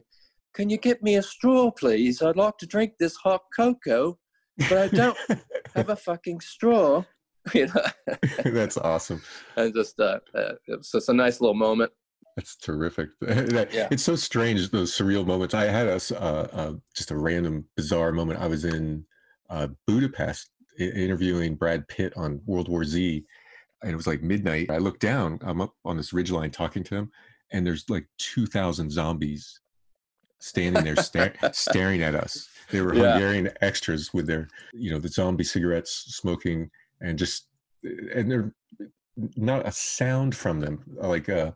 Can you get me a straw, please? I'd like to drink this hot cocoa, but I don't have a fucking straw. You know, That's awesome. and just uh, uh, it was just a nice little moment. That's terrific. Yeah. It's so strange those surreal moments. I had a uh, uh, just a random bizarre moment. I was in uh, Budapest interviewing Brad Pitt on World War Z, and it was like midnight. I look down. I'm up on this ridgeline talking to him, and there's like two thousand zombies standing there sta- staring at us. They were Yeah. Hungarian extras with their, you know, the zombie cigarettes smoking, and just and they're not a sound from them. Like uh,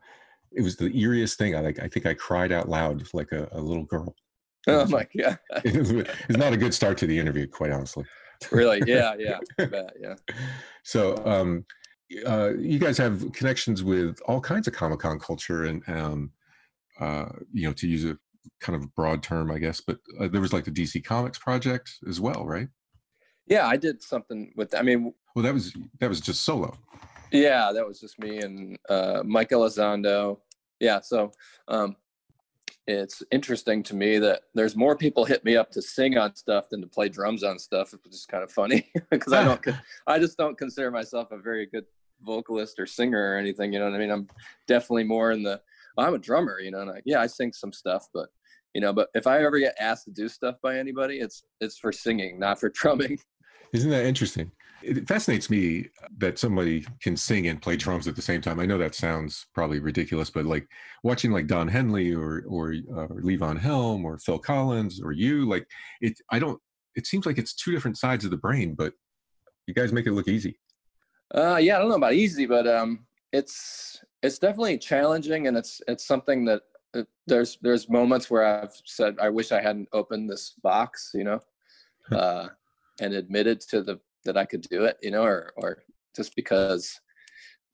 it was the eeriest thing. I like. I think I cried out loud like a, a little girl. Oh my god! It's not a good start to the interview, quite honestly. Really? Yeah, yeah, bet, yeah. So, um, uh, you guys have connections with all kinds of Comic Con culture, and um, uh, you know, to use a kind of broad term, I guess, but uh, there was like the DC Comics project as well, right? Yeah, I did something with. I mean, well, that was that was just solo. Yeah, that was just me and uh, Mike Elizondo. Yeah, so um, it's interesting to me that there's more people hit me up to sing on stuff than to play drums on stuff, which is kind of funny because I don't, I just don't consider myself a very good vocalist or singer or anything. You know what I mean? I'm definitely more in the, I'm a drummer, you know, and I, yeah, I sing some stuff, but you know, but if I ever get asked to do stuff by anybody, it's it's for singing, not for drumming. Isn't that interesting? It fascinates me that somebody can sing and play drums at the same time. I know that sounds probably ridiculous, but like watching like Don Henley or or, uh, or Levon Helm or Phil Collins or you, like it. I don't. It seems like it's two different sides of the brain, but you guys make it look easy. Uh, yeah, I don't know about easy, but um, it's it's definitely challenging, and it's it's something that uh, there's there's moments where I've said I wish I hadn't opened this box, you know, uh, and admitted to the that I could do it, you know, or or just because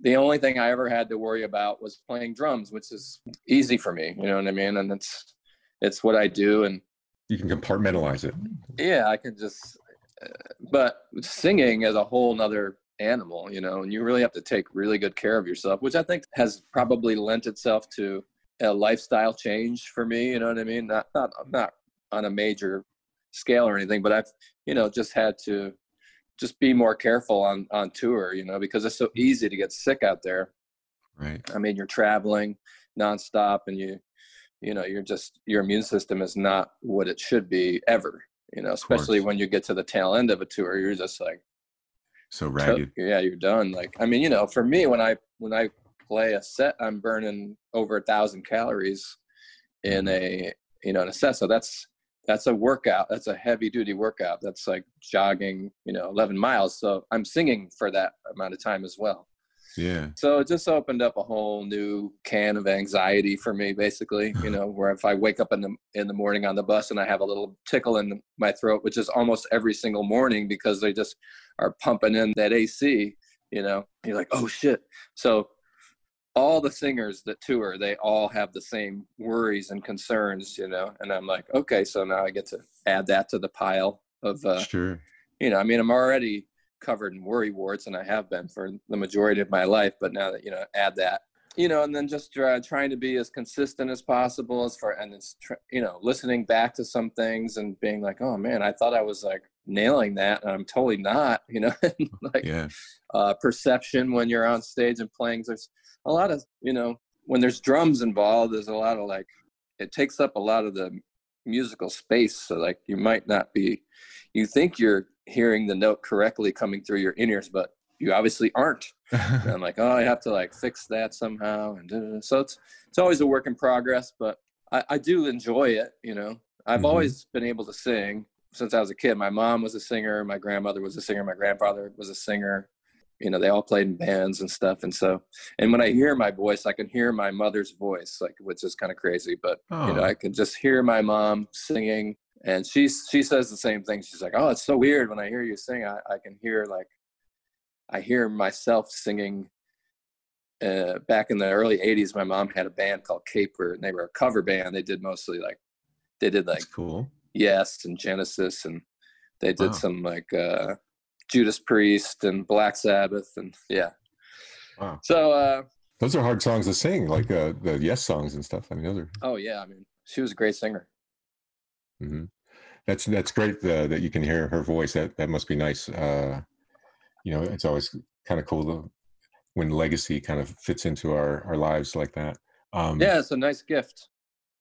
the only thing I ever had to worry about was playing drums, which is easy for me, you know what I mean? And it's it's what I do and you can compartmentalize it. Yeah, I can just uh, but singing is a whole nother animal, you know, and you really have to take really good care of yourself, which I think has probably lent itself to a lifestyle change for me, you know what I mean? Not not I'm not on a major scale or anything, but I've, you know, just had to just be more careful on on tour you know because it's so easy to get sick out there. Right. I mean you're traveling nonstop and you you know you're just your immune system is not what it should be ever you know especially when you get to the tail end of a tour you're just like so ragged. Yeah you're done like i mean you know for me when i when i play a set i'm burning over a thousand calories in mm-hmm. a you know in a set so that's that's a workout that's a heavy duty workout that's like jogging you know 11 miles so i'm singing for that amount of time as well. Yeah. So it just opened up a whole new can of anxiety for me basically you know where if i wake up in the in the morning on the bus and i have a little tickle in my throat which is almost every single morning because they just are pumping in that ac you know you're like oh shit. So all the singers that tour they all have the same worries and concerns you know and i'm like okay so now i get to add that to the pile of uh sure you know i mean i'm already covered in worry warts and i have been for the majority of my life but now that you know add that you know and then just uh, trying to be as consistent as possible as far and it's tr- you know listening back to some things and being like oh man i thought i was like nailing that and i'm totally not you know like yeah. uh perception when you're on stage and playing there's a lot of you know when there's drums involved there's a lot of like it takes up a lot of the musical space so like you might not be you think you're hearing the note correctly coming through your in-ears but you obviously aren't. And i'm like oh i have to like fix that somehow and so it's it's always a work in progress but i, I do enjoy it you know. I've mm-hmm. always been able to sing. Since i was a kid my mom was a singer my grandmother was a singer my grandfather was a singer you know they all played in bands and stuff and so and when i hear my voice i can hear my mother's voice like which is kind of crazy but oh. you know oh. i can just hear my mom singing and she she says the same thing she's like oh it's so weird when i hear you sing i, I can hear like i hear myself singing uh, back in the early 80s my mom had a band called caper and they were a cover band they did mostly like they did like That's cool yes and genesis and they did wow. some like uh Judas Priest and Black Sabbath and yeah. Wow. So uh those are hard songs to sing, like uh the Yes songs and stuff. I mean, those are. Oh yeah, I mean, she was a great singer. Mm-hmm. That's that's great uh, that you can hear her voice. That that must be nice. Uh, you know, it's always kind of cool to, when legacy kind of fits into our our lives like that. Um, yeah, it's a nice gift.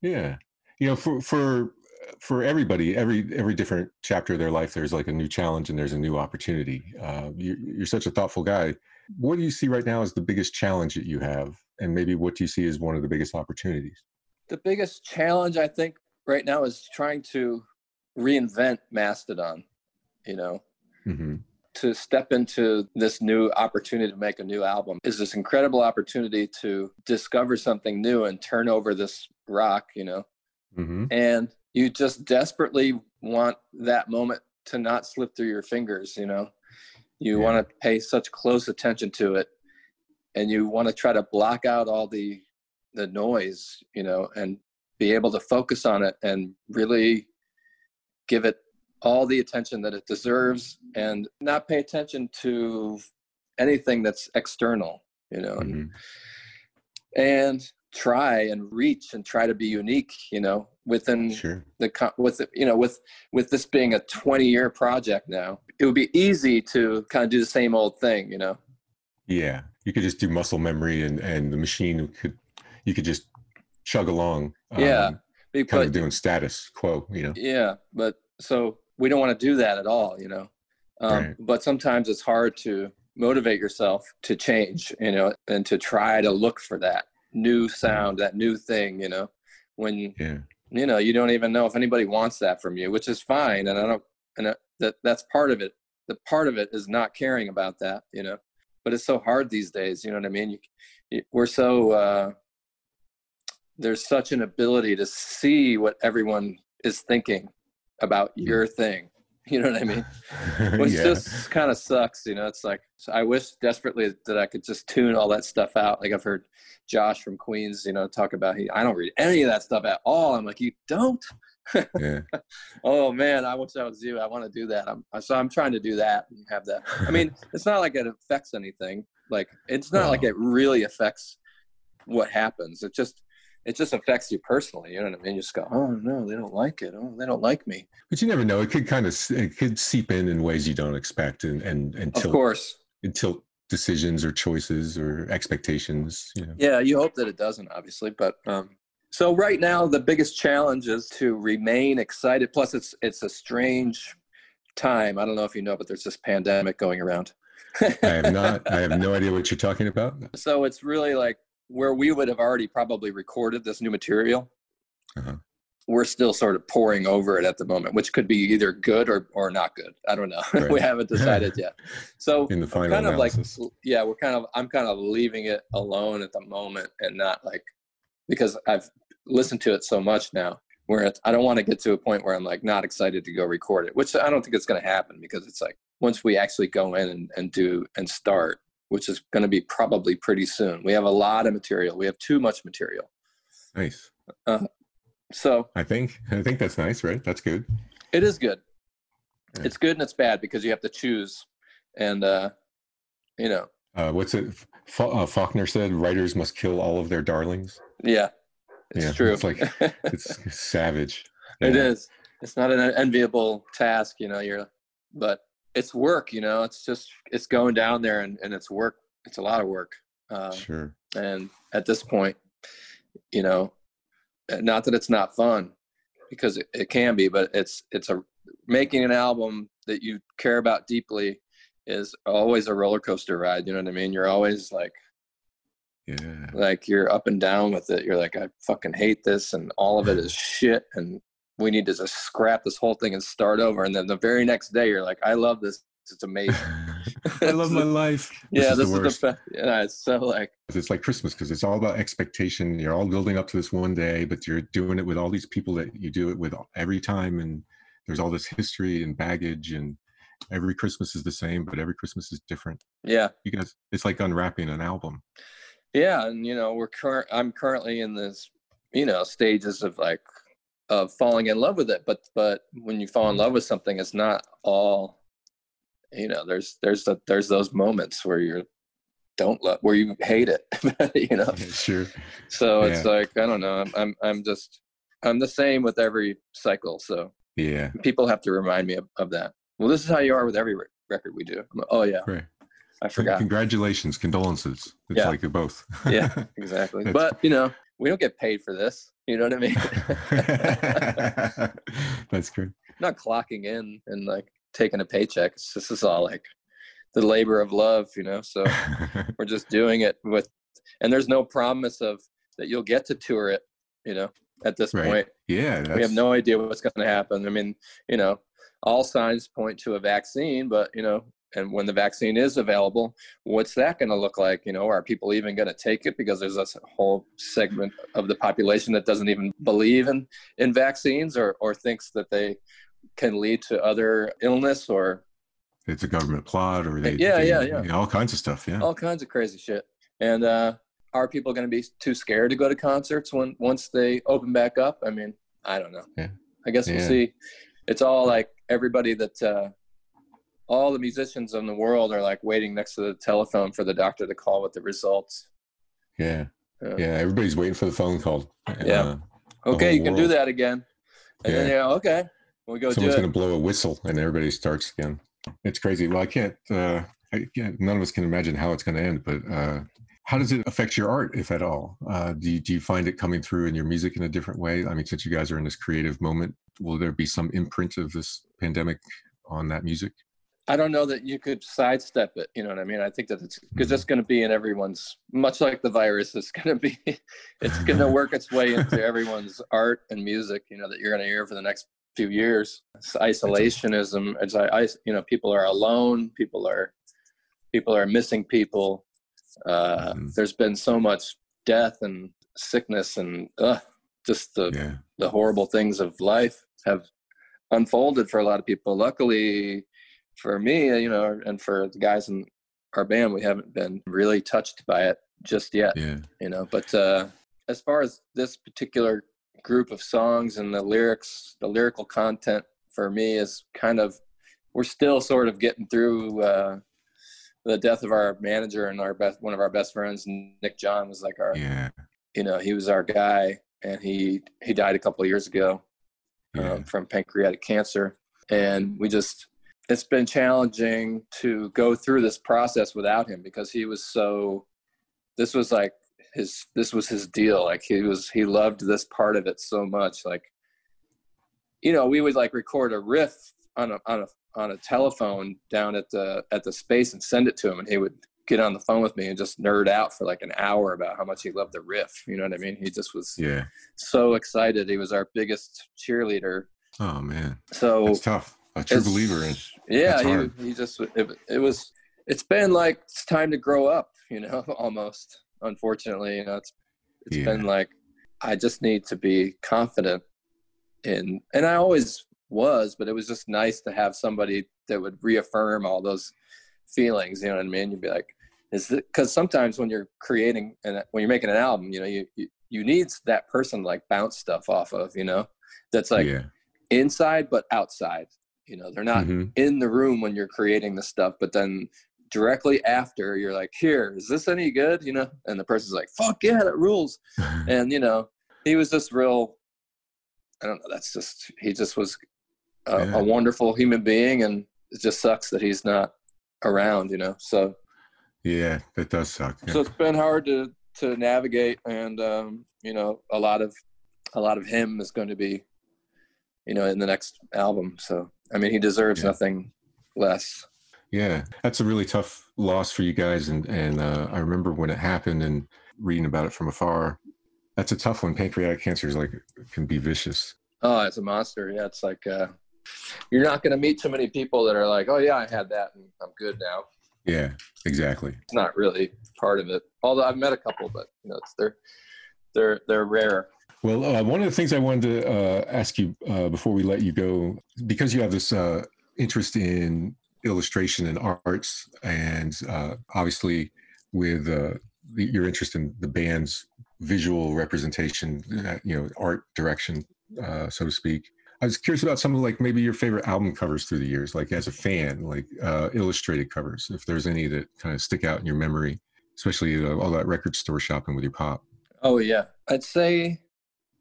Yeah, you know, for for for everybody, every every different chapter of their life, there's like a new challenge and there's a new opportunity. Uh, you, you're such a thoughtful guy. What do you see right now as the biggest challenge that you have, and maybe what do you see as one of the biggest opportunities? The biggest challenge I think right now is trying to reinvent Mastodon. You know, mm-hmm. to step into this new opportunity to make a new album is this incredible opportunity to discover something new and turn over this rock. You know, Mm-hmm. and you just desperately want that moment to not slip through your fingers you know you yeah. want to pay such close attention to it and you want to try to block out all the the noise you know and be able to focus on it and really give it all the attention that it deserves and not pay attention to anything that's external you know Mhm. and, and try and reach and try to be unique you know within Sure. the with you know with with this being a 20 year project now it would be easy to kind of do the same old thing you know Yeah. You could just do muscle memory and, and the machine could, you could just chug along. Yeah, um, Be- Kind of doing status quo, you know? yeah but so we don't want to do that at all you know um, Right. but sometimes it's hard to motivate yourself to change you know and to try to look for that new sound that new thing you know? When Yeah. you know you don't even know if anybody wants that from you which is fine and i don't and that- that that's part of it. The part of it is not caring about that you know? But it's so hard these days you know what i mean? You, you, we're so uh there's such an ability to see what everyone is thinking about your thing you know what i mean? Which yeah. just kind of sucks you know? It's like i wish desperately that i could just tune all that stuff out. Like i've heard josh from queens you know talk about he i don't read any of that stuff at all. I'm like you don't? Yeah. oh man i wish i was you. I want to do that. I'm so i'm trying to do that and have that. I mean it's not like it affects anything. Like it's not like it really affects what happens. It just it just affects you personally you know what i mean you just go oh no they don't like it oh they don't like me But you never know. It could kind of it could seep in in ways you don't expect, and and of course until decisions or choices or expectations. You know. Yeah, you hope that it doesn't, obviously. But um, so right now, the biggest challenge is to remain excited. Plus, it's it's a strange time. I don't know if you know, but there's this pandemic going around. I have not. I have no idea what you're talking about. so it's really like where we would have already probably recorded this new material. Uh-huh. We're still sort of pouring over it at the moment, which could be either good or, or not good. I don't know. we haven't decided yet. So In the final kind of analysis. like yeah we're kind of i'm kind of leaving it alone at the moment and not like because i've listened to it so much now where it's, i don't want to get to a point where i'm like not excited to go record it which i don't think it's going to happen because it's like once we actually go in and, and do and start which is going to be probably pretty soon we have a lot of material we have too much material nice. so I think. I think that's nice, right? That's good. it is good Yeah. it's good and it's bad because you have to choose and uh you know Uh, what's it? Fa- uh, Faulkner said, "Writers must kill all of their darlings." yeah it's Yeah, true it's like- It's savage. It Yeah. is. It's not an enviable task, you know. You're, but it's work, you know. It's just it's going down there and, and it's work. It's a lot of work. Uh, Sure. and at this point, you know, not that it's not fun because it, it can be, but it's it's a making an album that you care about deeply is always a roller coaster ride. You know what I mean? You're always like Yeah. like you're up and down with it. You're like, I fucking hate this, and all of it is shit, and we need to just scrap this whole thing and start over. And then the very next day, you're like, I love this. It's amazing. I love my life. yeah, is this the is the best. Yeah, it's so like, It's like Christmas because it's all about expectation. You're all building up to this one day, but you're doing it with all these people that you do it with every time, and there's all this history and baggage, and every Christmas is the same, but every Christmas is different. yeah, You guys, it's like unwrapping an album. yeah, and you know, we're current. I'm currently in this, you know, stages of like of falling in love with it. But but when you fall in love with something, it's not all. You know, there's there's the, there's those moments where you're don't love where you hate it. you know, sure. So it's like I don't know. I'm I'm I'm just I'm the same with every cycle. So Yeah. people have to remind me of, of that. Well, this is how you are with every re- record we do. Like, oh yeah, Great. I forgot. Congratulations, condolences. It's Yeah. like you're both. yeah, exactly. But you know, we don't get paid for this. You know what I mean? That's great. not clocking in and like taking a paycheck. It's, this is all like the labor of love, you know. So we're just doing it with, and there's no promise of that you'll get to tour it. You know, at this Right. point. yeah. we have no idea what's going to happen. I mean, you know, all signs point to a vaccine, but you know, and when the vaccine is available, what's that going to look like? You know, are people even going to take it because there's a whole segment of the population that doesn't even believe in in vaccines or or thinks that they can lead to other illness or it's a government plot or they Yeah, they- yeah, yeah. all kinds of stuff. Yeah. all kinds of crazy shit. And uh, are people going to be too scared to go to concerts when once they open back up? I mean, I don't know. Yeah. I guess we'll see. It's all like everybody that uh, all the musicians in the world are like waiting next to the telephone for the doctor to call with the results. Yeah. Yeah. Yeah. Everybody's waiting for the phone call. Yeah. Uh, Okay, you can do that again. And then Yeah. yeah, okay, we go someone's going to blow a whistle and everybody starts again. It's crazy. Well, I can't, uh, I can't, none of us can imagine how it's going to end, but, uh, how does it affect your art, if at all? Uh, do you, do you find it coming through in your music in a different way? I mean, since you guys are in this creative moment, will there be some imprint of this pandemic on that music? I don't know that you could sidestep it. You know what I mean? I think that it's because Mm-hmm. it's going to be in everyone's, much like the virus. It's going to be, it's going to work its way into everyone's art and music. You know that you're going to hear for the next few years. It's isolationism. It's I, I- you know, people are alone. People are, people are missing people. Uh, Mhm. There's been so much death and sickness and uh, just the Yeah. the horrible things of life have unfolded for a lot of people. Luckily for me, you know, and for the guys in our band, we haven't been really touched by it just yet, Yeah. you know. But uh, as far as this particular group of songs and the lyrics, the lyrical content for me is kind of, we're still sort of getting through uh, the death of our manager and our best, one of our best friends, Nick John was like our, Yeah. you know, he was our guy and he, he died a couple of years ago Yeah. um, from pancreatic cancer. And we just, it's been challenging to go through this process without him because he was so, this was like his, this was his deal. Like he was, he loved this part of it so much. Like, you know, we would like record a riff on a, on a, on a telephone down at the, at the space and send it to him. And he would get on the phone with me and just nerd out for like an hour about how much he loved the riff. You know what I mean? He just was Yeah. so excited. He was our biggest cheerleader. Oh man. So That's tough. A true it's- believer in. Yeah, he, he just it, it was. It's been like it's time to grow up, you know. Almost, unfortunately, you know, it's it's Yeah. been like I just need to be confident in, and I always was, but it was just nice to have somebody that would reaffirm all those feelings. You know what I mean? You'd be like, is because sometimes when you're creating and when you're making an album, you know, you, you you need that person to like bounce stuff off of, you know, that's like yeah. inside but outside. You know, they're not Mhm. in the room when you're creating the stuff, but then directly after you're like, here, is this any good? You know, and the person's like, fuck yeah, that rules. And you know, he was just real. I don't know. That's just he just was a, Yeah. a wonderful human being, and it just sucks that he's not around. You know, so yeah, that does suck. so it's been hard to to navigate, and um, you know, a lot of a lot of him is going to be, you know, in the next album. So I mean, he deserves Yeah. nothing less. Yeah, that's a really tough loss for you guys, and and uh, I remember when it happened and reading about it from afar. That's a tough one. Pancreatic cancer is like can be vicious. Oh, it's a monster. Yeah, it's like uh, you're not going to meet too many people that are like, "Oh yeah, I had that and I'm good now." Yeah, exactly. It's not really part of it. Although I've met a couple, but you know, it's they're they're they're rare. Well, uh, one of the things I wanted to uh, ask you uh, before we let you go, because you have this uh, interest in illustration and arts, and uh, obviously with uh, the, your interest in the band's visual representation, you know, art direction, so to speak. I was curious about some of like maybe your favorite album covers through the years, like as a fan, like illustrated covers. If there's any that kind of stick out in your memory, especially all that record store shopping with your pop. Oh yeah, I'd say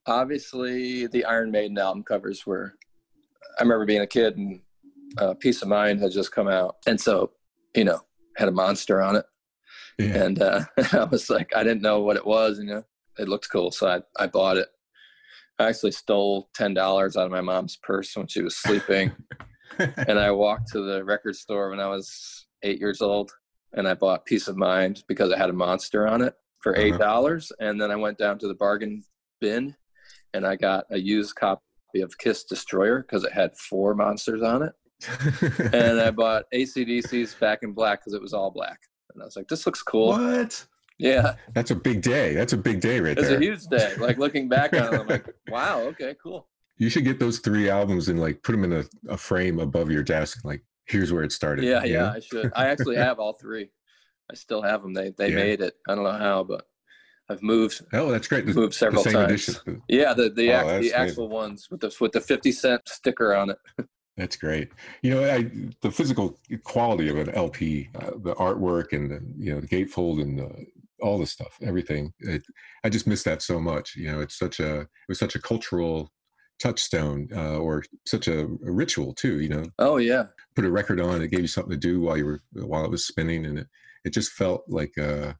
obviously the Iron Maiden album covers were. I remember being a kid and uh, Piece of Mind had just come out, and so you know had a monster on it, Yeah. and uh, I was like, I didn't know what it was, you know, it looked cool, so I I bought it. I actually stole ten dollars out of my mom's purse when she was sleeping, and I walked to the record store when I was eight years old, and I bought Piece of Mind because it had a monster on it for eight dollars, and then I went down to the bargain bin, and I got a used copy of Kiss Destroyer because it had four monsters on it, and I bought ACDC's Back in Black because it was all black, and I was like, this looks cool. what? Yeah, That's a big day. That's a big day right it's there. a huge day. Like looking back on it, I'm like, wow, okay, cool. you should get those three albums and like put them in a, a frame above your desk. Like, here's where it started. Yeah, yeah, know? I should. I actually have all three. I still have them. They they Yeah. made it. I don't know how, but I've moved Oh, that's great. The, moved the several times. edition. Yeah, the the, Oh, the actual ones with the with the fifty cent sticker on it. That's great. You know, I, the physical quality of an LP, uh, the artwork and the, you know the gatefold and uh, all the stuff, everything. It, I just miss that so much. You know, it's such a it was such a cultural touchstone uh, or such a, a ritual too. You know, Oh yeah, put a record on, it gave you something to do while you were while it was spinning, and it it just felt like uh,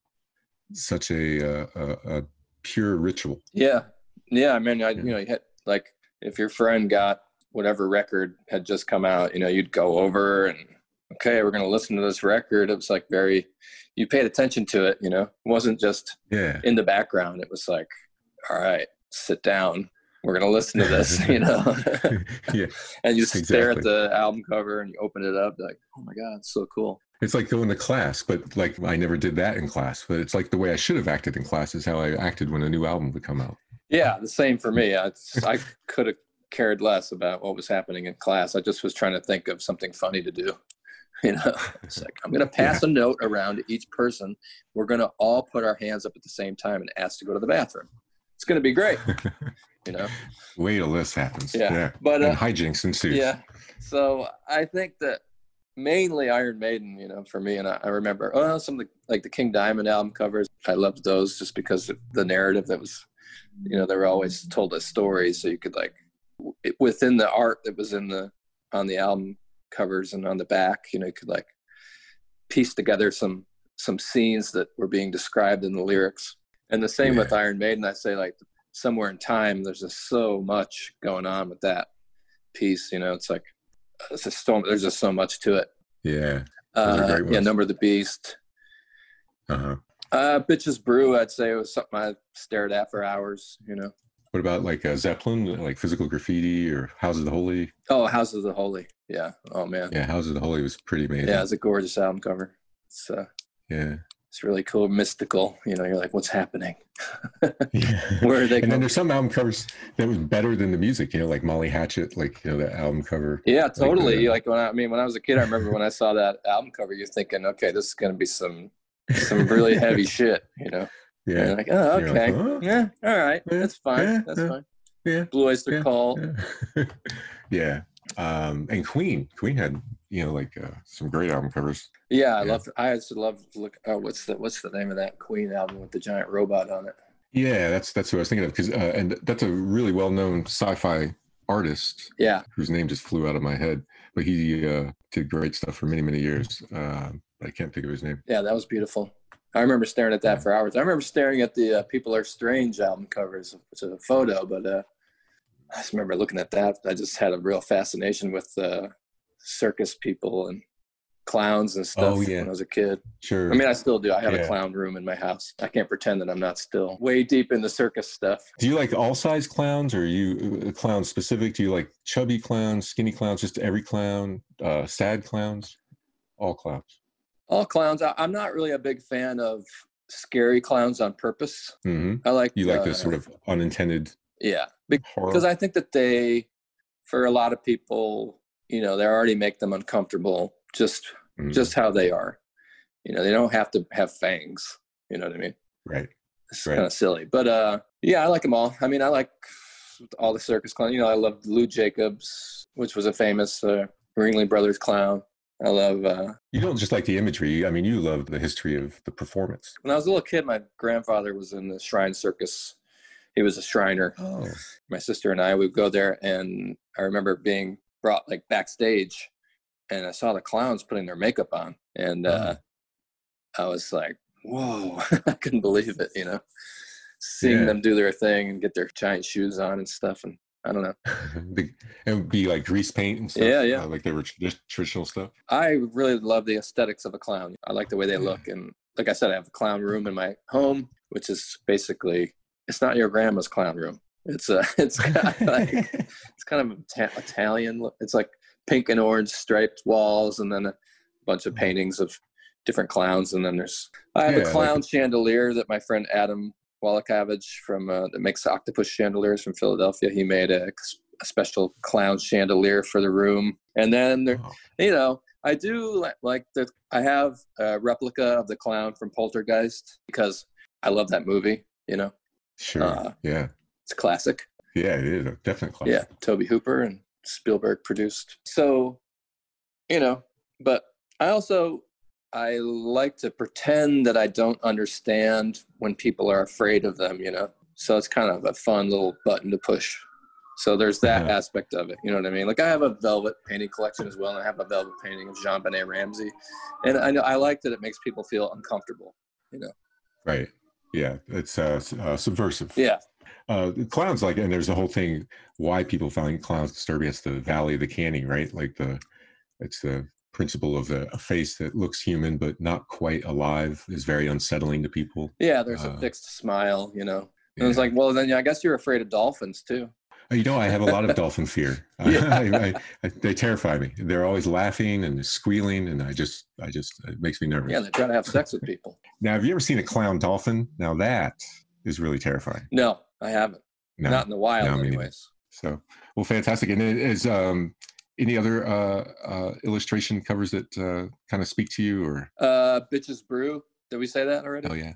such a, uh, a, a pure ritual. yeah, yeah. I mean, I you know, you had, like if your friend got whatever record had just come out, you know, you'd go over and okay, we're gonna listen to this record. It was like very, you paid attention to it. You know, it wasn't just Yeah. in the background. It was like, all right, sit down. We're gonna listen to this. You know. yeah. and you stare at the album cover and you open it up like oh my god it's so cool It's like going to class, but like I never did that in class. But it's like the way I should have acted in class is how I acted when a new album would come out. yeah the same for me i, I could have cared less about what was happening in class i just was trying to think of something funny to do you know it's like i'm going to pass a note around to each person we're going to all put our hands up at the same time and ask to go to the bathroom it's going to be great you know Wait till this happens. Yeah. yeah. But, and uh, hijinks ensues. Yeah. So I think that mainly Iron Maiden, you know, for me, and I, I remember oh, some of the like the King Diamond album covers. I loved those just because of the narrative that was, you know, they were always told a story, so you could like w- within the art that was in the on the album covers and on the back, you know, you could like piece together some some scenes that were being described in the lyrics. And the same with Iron Maiden, I say like somewhere in time, there's just so much going on with that piece. You know, it's like it's just so, there's just so much to it. Yeah. Uh, yeah. Number of the Beast. Uh-huh. Uh, Bitches Brew, I'd say it was something I stared at for hours. You know. What about like uh, Zeppelin, like physical graffiti or House of the Holy? Oh, House of the Holy. Yeah. Oh man. Yeah, Yeah, House of the Holy was pretty amazing. Yeah, it's a gorgeous album cover. It's uh, yeah. It's really cool, mystical. You know, you're like, what's happening? yeah. Where are they? and then there's some album covers that was better than the music, you know, like Molly Hatchet, like you know, that album cover. Yeah, totally. uh, Like, when I, I mean, when I was a kid, I remember when I saw that album cover, you're thinking, okay, this is going to be some some really heavy shit. You know. Yeah. you're like, oh, like, okay, huh? yeah, all right, Yeah, that's fine, yeah, that's fine. yeah, Blue Oyster Cult. Yeah. yeah. Um, and Queen, Queen had, you know, like uh, some great album covers. Yeah, I Yeah. love. I to love. Look, oh, what's the what's the name of that Queen album with the giant robot on it? Yeah, that's that's what I was thinking of because, uh, and that's a really well-known sci-fi artist Yeah, whose name just flew out of my head, but he uh, did great stuff for many many years. Uh, but I can't think of his name. yeah, that was beautiful. I remember staring at that for hours. I remember staring at the uh, People Are Strange album covers, which is a photo, but uh, I just remember looking at that. I just had a real fascination with uh, circus people and clowns and stuff Oh, yeah. when I was a kid. Sure. I mean, I still do. I have Yeah. a clown room in my house. I can't pretend that I'm not still way deep in the circus stuff. do you like all size clowns, or are you uh, clown specific? Do you like chubby clowns, skinny clowns, just every clown, uh, sad clowns, all clowns? All clowns. I, I'm not really a big fan of scary clowns on purpose. hmm I like You like uh, the sort of unintended yeah horror? because I think that they, for a lot of people, you know, they already make them uncomfortable just Mhm. just how they are. You know, they don't have to have fangs. You know what I mean? right. It's Right. kind of silly, but uh, yeah, I like them all. I mean, I like all the circus clowns. You know, I love Lou Jacobs, which was a famous uh, Ringling Brothers clown. I love. Uh, You don't just like the imagery. I mean, you love the history of the performance. when I was a little kid, my grandfather was in the Shrine Circus. He was a Shriner. Oh, My sister and I would go there, and I remember being brought like backstage, and I saw the clowns putting their makeup on, and uh, I was like, "Whoa!" I couldn't believe it. You know, seeing Yeah. them do their thing and get their giant shoes on and stuff, and I don't know. It would be like grease paint and stuff. Yeah, yeah. uh, like they were trad- traditional stuff. I really love the aesthetics of a clown. I like the way they Yeah. look, and like I said, I have a clown room in my home, which is basically it's not your grandma's clown room. It's a it's kind of like it's kind of Ita- Italian. look. It's like pink and orange striped walls, and then a bunch of paintings of different clowns. And then there's I have Yeah, a like clown chandelier that my friend Adam Wallacavage from uh, that makes octopus chandeliers from Philadelphia. He made a, a special clown chandelier for the room, and then there, you know, I do li- like the. I have a replica of the clown from Poltergeist because I love that movie. You know, Sure. Uh, yeah. It's a classic. Yeah, it is a definite classic. Yeah, Tobe Hooper and Spielberg produced. So, you know, but I also I like to pretend that I don't understand when people are afraid of them, you know. So it's kind of a fun little button to push. So there's that Yeah. aspect of it. You know what I mean? Like I have a velvet painting collection as well, and I have a velvet painting of JonBenét Ramsey, and I know I like that it makes people feel uncomfortable. You know? Right. Yeah. It's uh, uh, subversive. Yeah, Uh, clowns like, and there's a whole thing why people find clowns disturbing. It's the Valley of the Canning, right? Like the, it's the principle of a, a face that looks human but not quite alive is very unsettling to people. yeah. There's Uh, a fixed smile, you know. And it's like, well, then yeah, I guess you're afraid of dolphins too. Uh, You know, I have a lot of dolphin fear. Yeah. I, I, I, they terrify me. They're always laughing and squealing, and I just, I just, it makes me nervous. Yeah, they're try to have sex with people. Now, have you ever seen a clown dolphin? Now that is really terrifying. No, I haven't. No. Not in the wild, no, anyways. So, well, fantastic. And is um, any other uh, uh, illustration covers that uh, kind of speak to you, or Uh, Bitches Brew. Did we say that already? oh yeah,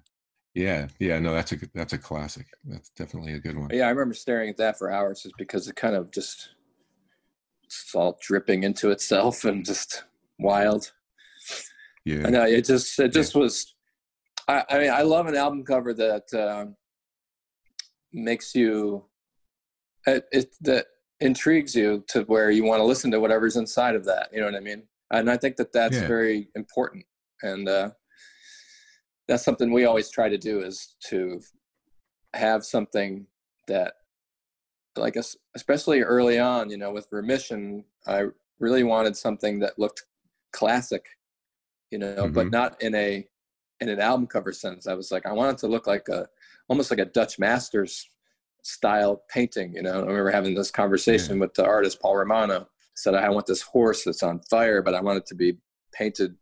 yeah, yeah. No, that's a good- that's a classic. That's definitely a good one. Yeah, I remember staring at that for hours just because it kind of just it's all dripping into itself and just wild. Yeah, I know it just it just was. I, I mean, I love an album cover that um, makes you it, it that intrigues you to where you want to listen to whatever's inside of that. You know what I mean? And I think that that's Yeah. very important, and uh, that's something we always try to do is to have something that like especially early on you know with remission i really wanted something that looked classic you know but Mhm. not in a in an album cover sense i was like i want it to look like a almost like a dutch masters style painting you know i remember having this conversation with the artist paul romano said i want this horse that's on fire but i want it to be painted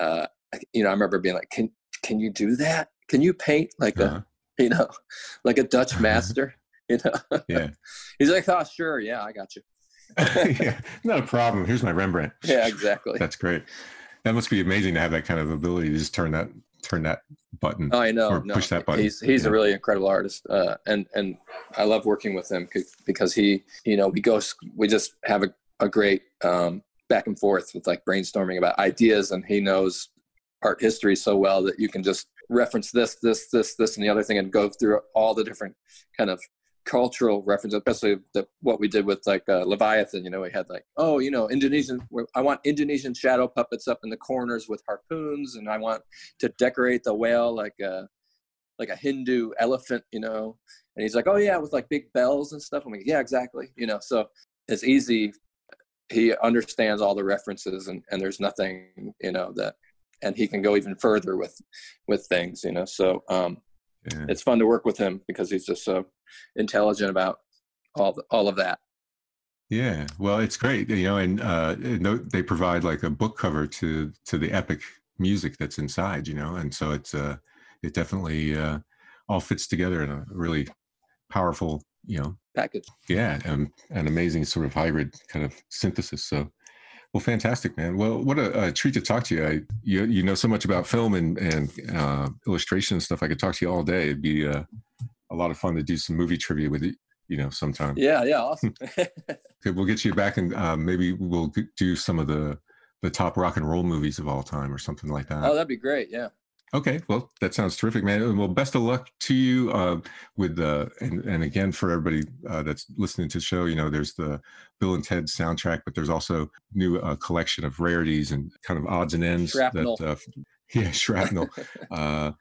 uh you know i remember being like can can you do that can you paint like Uh-huh. a you know like a dutch master you know yeah, he's like oh sure yeah i got you yeah. Not a problem. Here's my Rembrandt. yeah exactly That's great. That must be amazing to have that kind of ability to just turn that turn that button. oh i know Or no, push that button, he's he's yeah. a really incredible artist uh and and i love working with him because he you know we go we just have a, a great um back and forth with like brainstorming about ideas and he knows art history so well that you can just reference this this this this and the other thing and go through all the different kind of cultural references especially the, what we did with like uh, leviathan you know we had like oh you know indonesian i want indonesian shadow puppets up in the corners with harpoons and i want to decorate the whale like a like a hindu elephant you know? And he's like oh yeah with like big bells and stuff. I'm like yeah exactly you know? So it's easy. He understands all the references and and there's nothing you know that and he can go even further with with things you know? So um Yeah. it's fun to work with him because he's just so intelligent about all the, all of that Yeah, well, it's great, you know, and uh, they provide like a book cover to to the epic music that's inside, you know, and so it's uh, it definitely uh, all fits together in a really powerful, you know, package yeah, and an amazing sort of hybrid kind of synthesis. So, well, fantastic, man. Well, what a, a treat to talk to you. I you you know so much about film and and uh, illustration and stuff. I could talk to you all day. It'd be uh, a lot of fun to do some movie trivia with you, you know, sometime. yeah yeah awesome Okay, we'll get you back and uh, maybe we'll do some of the the top rock and roll movies of all time or something like that. oh that'd be great yeah Okay, well that sounds terrific, man. Well, best of luck to you uh, with the and and again for everybody uh, that's listening to the show. You know, there's the Bill and Ted soundtrack, but there's also new uh, collection of rarities and kind of odds and ends Shrapnel. that uh, yeah shrapnel uh,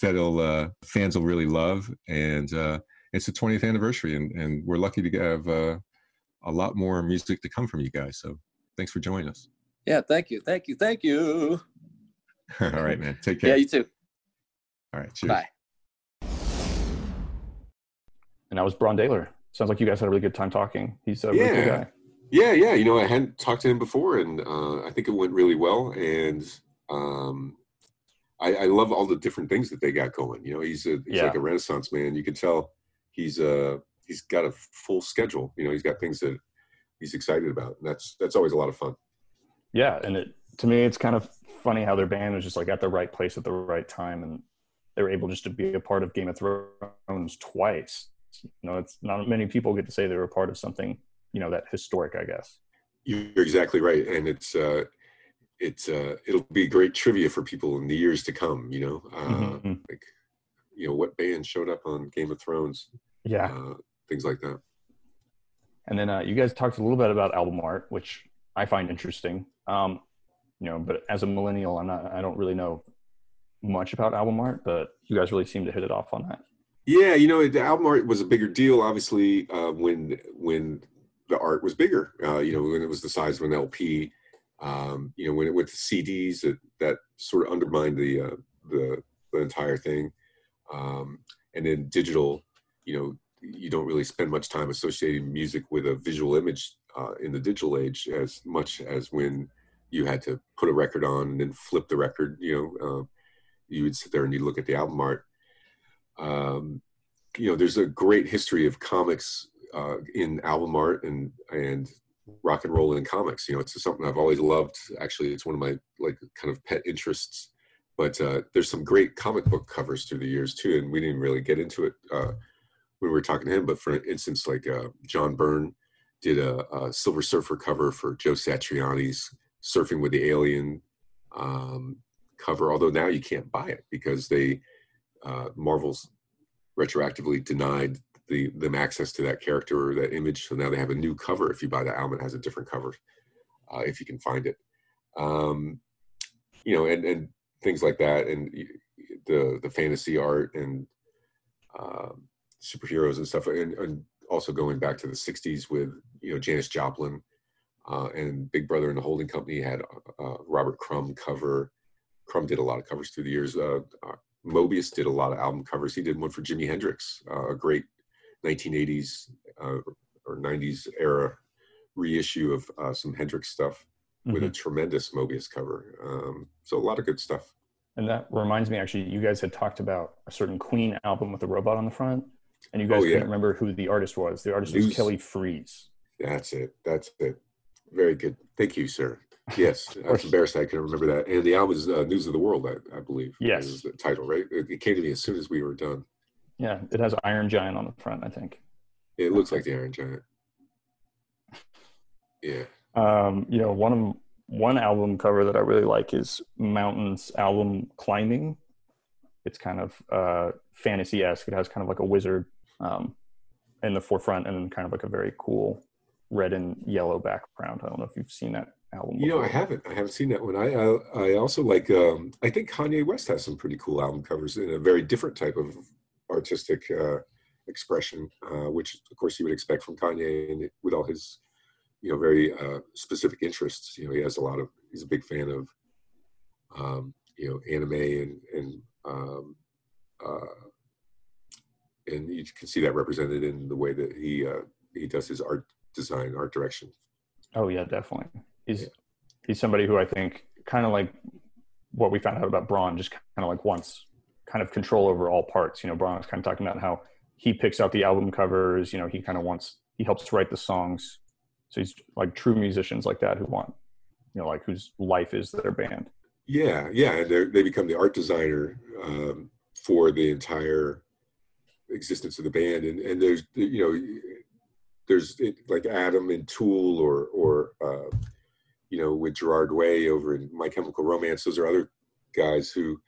that'll uh, fans will really love and. Uh, it's the 20th anniversary, and, and we're lucky to have uh, a lot more music to come from you guys. So thanks for joining us. yeah thank you thank you thank you All right, man. Take care. yeah you too All right. Cheers. bye And that was Brann Dailor. Sounds like you guys had a really good time talking. He's a really good Yeah. guy. Yeah, yeah. You know, I hadn't talked to him before, and uh, I think it went really well. And um, I, I love all the different things that they got going. You know, he's a he's Yeah. like a Renaissance man. You can tell he's uh he's got a full schedule. You know, he's got things that he's excited about, and that's that's always a lot of fun. Yeah, and it to me it's kind of funny how their band was just like at the right place at the right time, and they were able just to be a part of Game of Thrones twice. You know, it's not many people get to say they were a part of something, you know, that historic, I guess. You're exactly right, and it's uh, it's uh, it'll be great trivia for people in the years to come. You know, uh, Mm-hmm. like you know what band showed up on Game of Thrones, Yeah. uh, things like that. And then uh, you guys talked a little bit about album art, which I find interesting. Um, you know, but as a millennial, I'm not. I don't really know much about album art, but you guys really seem to hit it off on that. Yeah, you know, the album art was a bigger deal, obviously, uh, when when the art was bigger. Uh, you know, when it was the size of an LP. Um, you know, when it went to CDs, that that sort of undermined the uh, the the entire thing. Um, and then digital, you know, you don't really spend much time associating music with a visual image uh, in the digital age as much as when you had to put a record on and then flip the record. You know, uh, you would sit there and you'd look at the album art um, you know, there's a great history of comics uh, in album art and and rock and roll in comics. You know, it's something I've always loved. Actually, it's one of my like kind of pet interests. But uh, there's some great comic book covers through the years too, and we didn't really get into it uh, when we were talking to him. But for instance, like uh, John Byrne did a, a Silver Surfer cover for Joe Satriani's "Surfing with the Alien" um, cover. Although now you can't buy it because they uh, Marvel's retroactively denied the them access to that character or that image. So now they have a new cover. If you buy the album, it has a different cover uh, if you can find it. Um, you know, and and things like that, and the the fantasy art and um, superheroes and stuff, and, and also going back to the '60s with you know Janis Joplin uh, and Big Brother and the Holding Company had uh, Robert Crumb cover. Crumb did a lot of covers through the years. Uh, uh, Moebius did a lot of album covers. He did one for Jimi Hendrix, uh, a great 1980s uh, or 90s era reissue of uh, some Hendrix stuff with a tremendous Moebius cover. Um, so a lot of good stuff. And that reminds me, actually, you guys had talked about a certain Queen album with a robot on the front, and you guys Oh, yeah. couldn't remember who the artist was. The artist was Kelly Freas. That's it. That's it. Very good. Thank you, sir. Yes, I was embarrassed I couldn't remember that. And the album is uh, News of the World, I, I believe. Yes. is the title, right? It, it came to me as soon as we were done. Yeah, it has Iron Giant on the front, I think. It looks like the Iron Giant. Yeah. Um, you know, one of one album cover that I really like is Mountain's album Climbing. It's kind of uh, fantasy esque. It has kind of like a wizard um, in the forefront, and then kind of like a very cool red and yellow background. I don't know if you've seen that album. You know, I haven't. I haven't seen that one. I I, I also like. Um, I think Kanye West has some pretty cool album covers in a very different type of artistic uh, expression, uh, which of course you would expect from Kanye, and with all his, you know, very uh, specific interests. You know, he has a lot of. He's a big fan of, um, you know, anime and and um, uh, and you can see that represented in the way that he uh, he does his art design, art direction. Oh yeah, definitely. He's Yeah. he's somebody who I think kind of like what we found out about Brann, just kind of like wants kind of control over all parts. You know, Brann was kind of talking about how he picks out the album covers. You know, he kind of wants he helps write the songs. So he's like true musicians like that who want, you know, like whose life is their band. Yeah, yeah, they become the art designer um, for the entire existence of the band. And and there's you know there's it, like Adam and Tool or or uh, you know with Gerard Way over in My Chemical Romance. Those are other guys who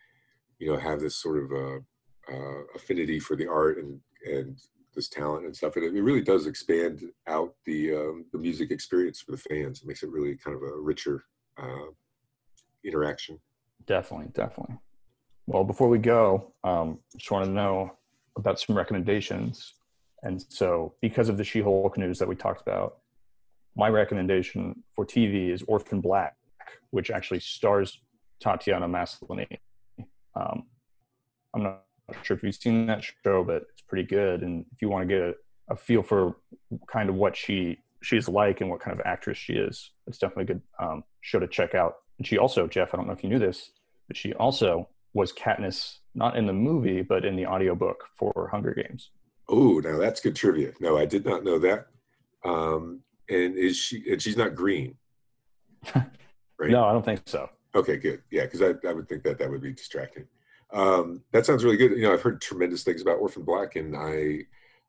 you know have this sort of uh, uh, affinity for the art and and this talent and stuff. And it, really does expand out the um, the music experience for the fans. It makes it really kind of a richer uh, interaction. Definitely, definitely. Well, before we go, um, just wanted to know about some recommendations. And so, because of the She Hulk news that we talked about, my recommendation for TV is Orphan Black, which actually stars Tatiana Maslany. Um, I'm not sure if you've seen that show, but it's pretty good. And if you want to get a, a feel for kind of what she she's like and what kind of actress she is, it's definitely a good um, show to check out. And she also, Geoff, I don't know if you knew this, but she also was Katniss, not in the movie, but in the audiobook for Hunger Games. Oh, now that's good trivia. No, I did not know that. Um, and is she? And she's not green, right? No, I don't think so. Okay, good. Yeah, because I, I would think that that would be distracting. Um, that sounds really good. You know, I've heard tremendous things about Orphan Black, and I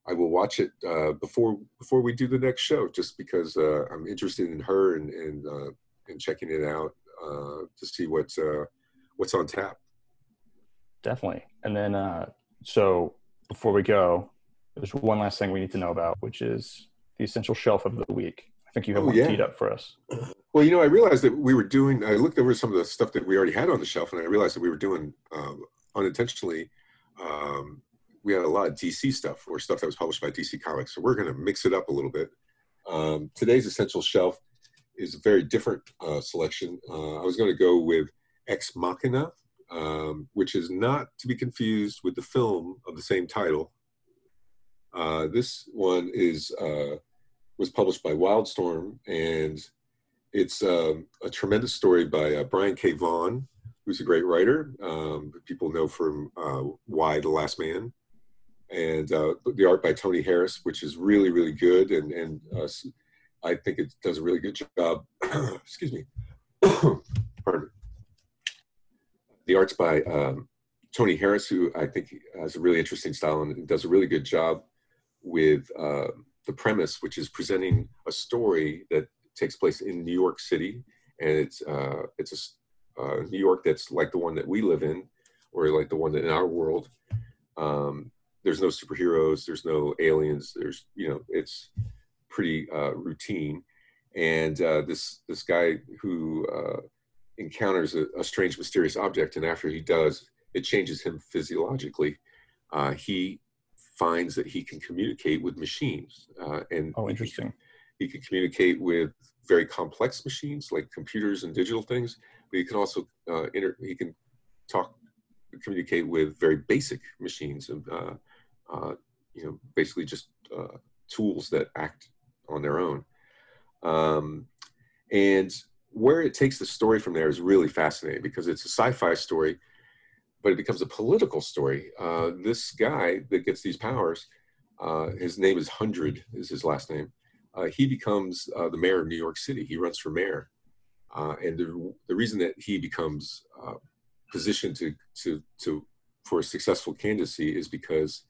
I will watch it uh, before before we do the next show, just because uh, I'm interested in her and and uh, and checking it out uh, to see what's uh, what's on tap. Definitely. And then, uh, so before we go, there's one last thing we need to know about, which is the essential shelf of the week. I think you have Oh, one yeah. teed up for us. Well, you know, I realized that we were doing. I looked over some of the stuff that we already had on the shelf, and I realized that we were doing um, unintentionally. Um, we had a lot of DC stuff or stuff that was published by DC Comics, so we're going to mix it up a little bit. Um, today's essential shelf is a very different uh, selection. Uh, I was going to go with Ex Machina, um, which is not to be confused with the film of the same title. Uh, this one is uh, was published by Wildstorm, and it's um, a tremendous story by uh, Brian K. Vaughan, who's a great writer. Um, people know from uh, Y: The Last Man, and uh, the art by Tony Harris, which is really really good, and and I think it does a really good job. Excuse me. Pardon me. The art's by um, Tony Harris, who I think has a really interesting style and does a really good job with uh, the premise, which is presenting a story that takes place in New York City, and it's uh, it's a uh, New York that's like the one that we live in, or like the one that in our world. Um, there's no superheroes, there's no aliens, there's you know it's pretty uh, routine, and uh, this this guy who uh, encounters a, a strange mysterious object, and after he does, it changes him physiologically. Uh, he finds that he can communicate with machines, uh, and Oh, he can interesting. he can communicate with very complex machines like computers and digital things, but he can also uh, inter- he can talk, communicate with very basic machines, and uh, uh, you know, basically just uh, tools that act on their own. Um, and where it takes the story from there is really fascinating because it's a sci-fi story, but it becomes a political story. Uh, this guy that gets these powers, uh, his name is Hundred, is his last name uh, he becomes uh, the mayor of New York City. He runs for mayor, uh, and the, the reason that he becomes uh, positioned to to to for a successful candidacy is because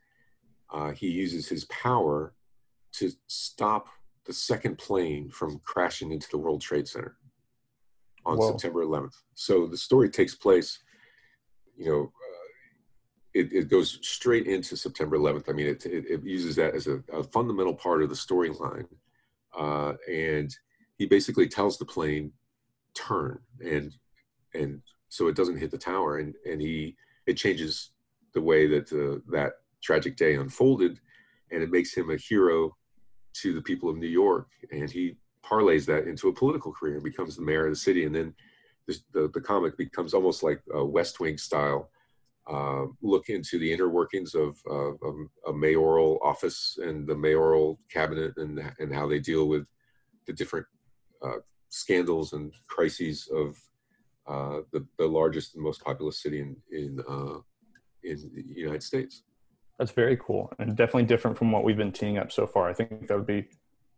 uh, he uses his power to stop the second plane from crashing into the World Trade Center on Whoa. September 11th. So the story takes place, you know. Uh, it, it goes straight into September 11th. I mean, it, it, it uses that as a, a fundamental part of the storyline uh, and he basically tells the plane turn and and so it doesn't hit the tower and and he it changes the way that the, that tragic day unfolded and it makes him a hero to the people of New York and he parlays that into a political career and becomes the mayor of the city and then the, the, the comic becomes almost like a West Wing style uh, look into the inner workings of, of, of a mayoral office and the mayoral cabinet and, and how they deal with the different uh, scandals and crises of uh, the, the largest and most populous city in, in, uh, in the United States. That's very cool and definitely different from what we've been teeing up so far. I think that would be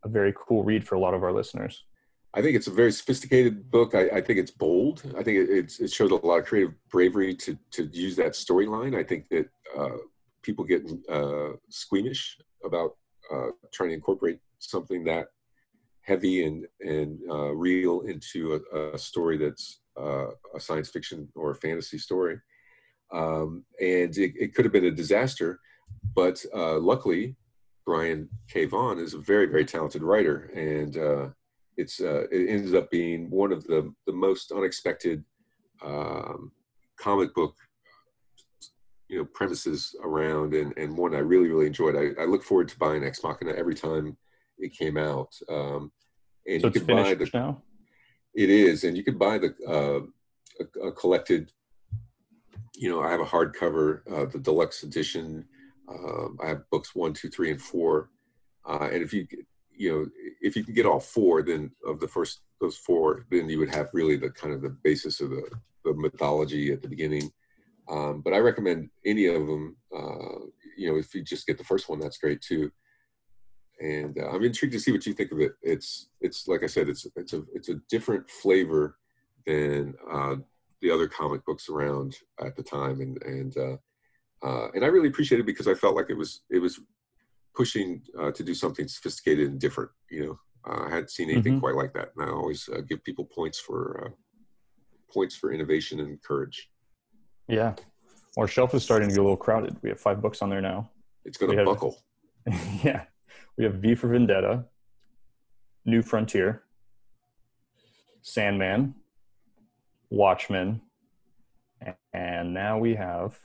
a very cool read for a lot of our listeners. I think it's a very sophisticated book. I, I think it's bold. I think it, it shows a lot of creative bravery to, to use that storyline. I think that uh, people get uh, squeamish about uh, trying to incorporate something that heavy and, and uh, real into a, a story that's uh, a science fiction or a fantasy story. Um, and it, it could have been a disaster, but uh, luckily, Brian K. Vaughan is a very, very talented writer. And it's uh, it ended up being one of the the most unexpected um, comic book you know premises around and and one I really really enjoyed. I, I look forward to buying Ex Machina every time it came out. Um, and So you it's could buy the now. it is, and you can buy the uh, a, a collected. You know, I have a hardcover, uh, the deluxe edition. Um, I have books one, two, three, and four. Uh, and if you, you know, if you can get all four, then of the first those four, then you would have really the kind of the basis of the, the mythology at the beginning. Um, but I recommend any of them. Uh, you know, if you just get the first one, that's great too. And uh, I'm intrigued to see what you think of it. It's it's like I said, it's it's a it's a different flavor than uh, the other comic books around at the time, and and uh, uh, and I really appreciate it because I felt like it was it was pushing uh, to do something sophisticated and different. You know, uh, I hadn't seen anything Mhm. quite like that, and I always uh, give people points for uh, points for innovation and courage. Yeah. Our shelf is starting to get a little crowded. We have five books on there now. It's going to have- buckle. yeah. We have V for Vendetta, New Frontier, Sandman, Watchmen, and now we have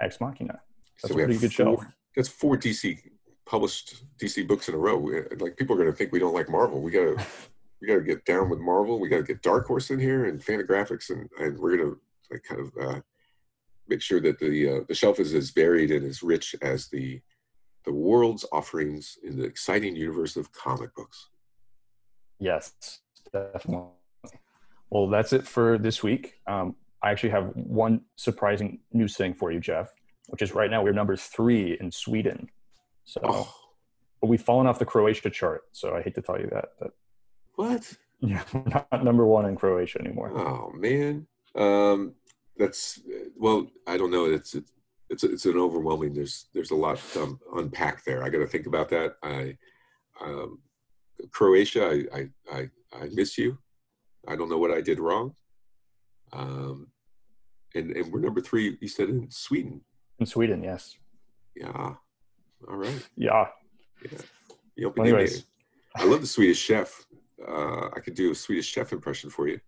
Ex Machina. That's So a have pretty good four- shelf. That's four DC published DC books in a row. We- Like people are going to think we don't like Marvel. We got to we got to get down with Marvel. We got to get Dark Horse in here and Fantagraphics, and and we're going to like kind of uh, make sure that the uh, the shelf is as varied and as rich as the the world's offerings in the exciting universe of comic books. Yes, definitely. Well, that's it for this week. Um, I actually have one surprising news thing for you, Geoff, which is right now we're number three in Sweden. So Oh, but we've fallen off the Croatia chart. So I hate to tell you that, but what? yeah, not number one in Croatia anymore. Oh man, um, that's well. I don't know. It's it's it's it's an overwhelming. There's there's a lot to um, unpack there. I got to think about that. I um, Croatia. I, I I I miss you. I don't know what I did wrong. Um, and and we're number three. You said in Sweden. In Sweden, yes. Yeah. All right. Yeah. Yeah. You opened Well, anyways. I love the Swedish chef. Uh, I could do a Swedish chef impression for you.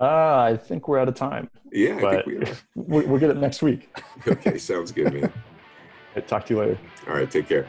Uh, I think we're out of time, Yeah, I but think we are. we we'll get it next week. Okay, sounds good, man. Talk to you later. All right, take care.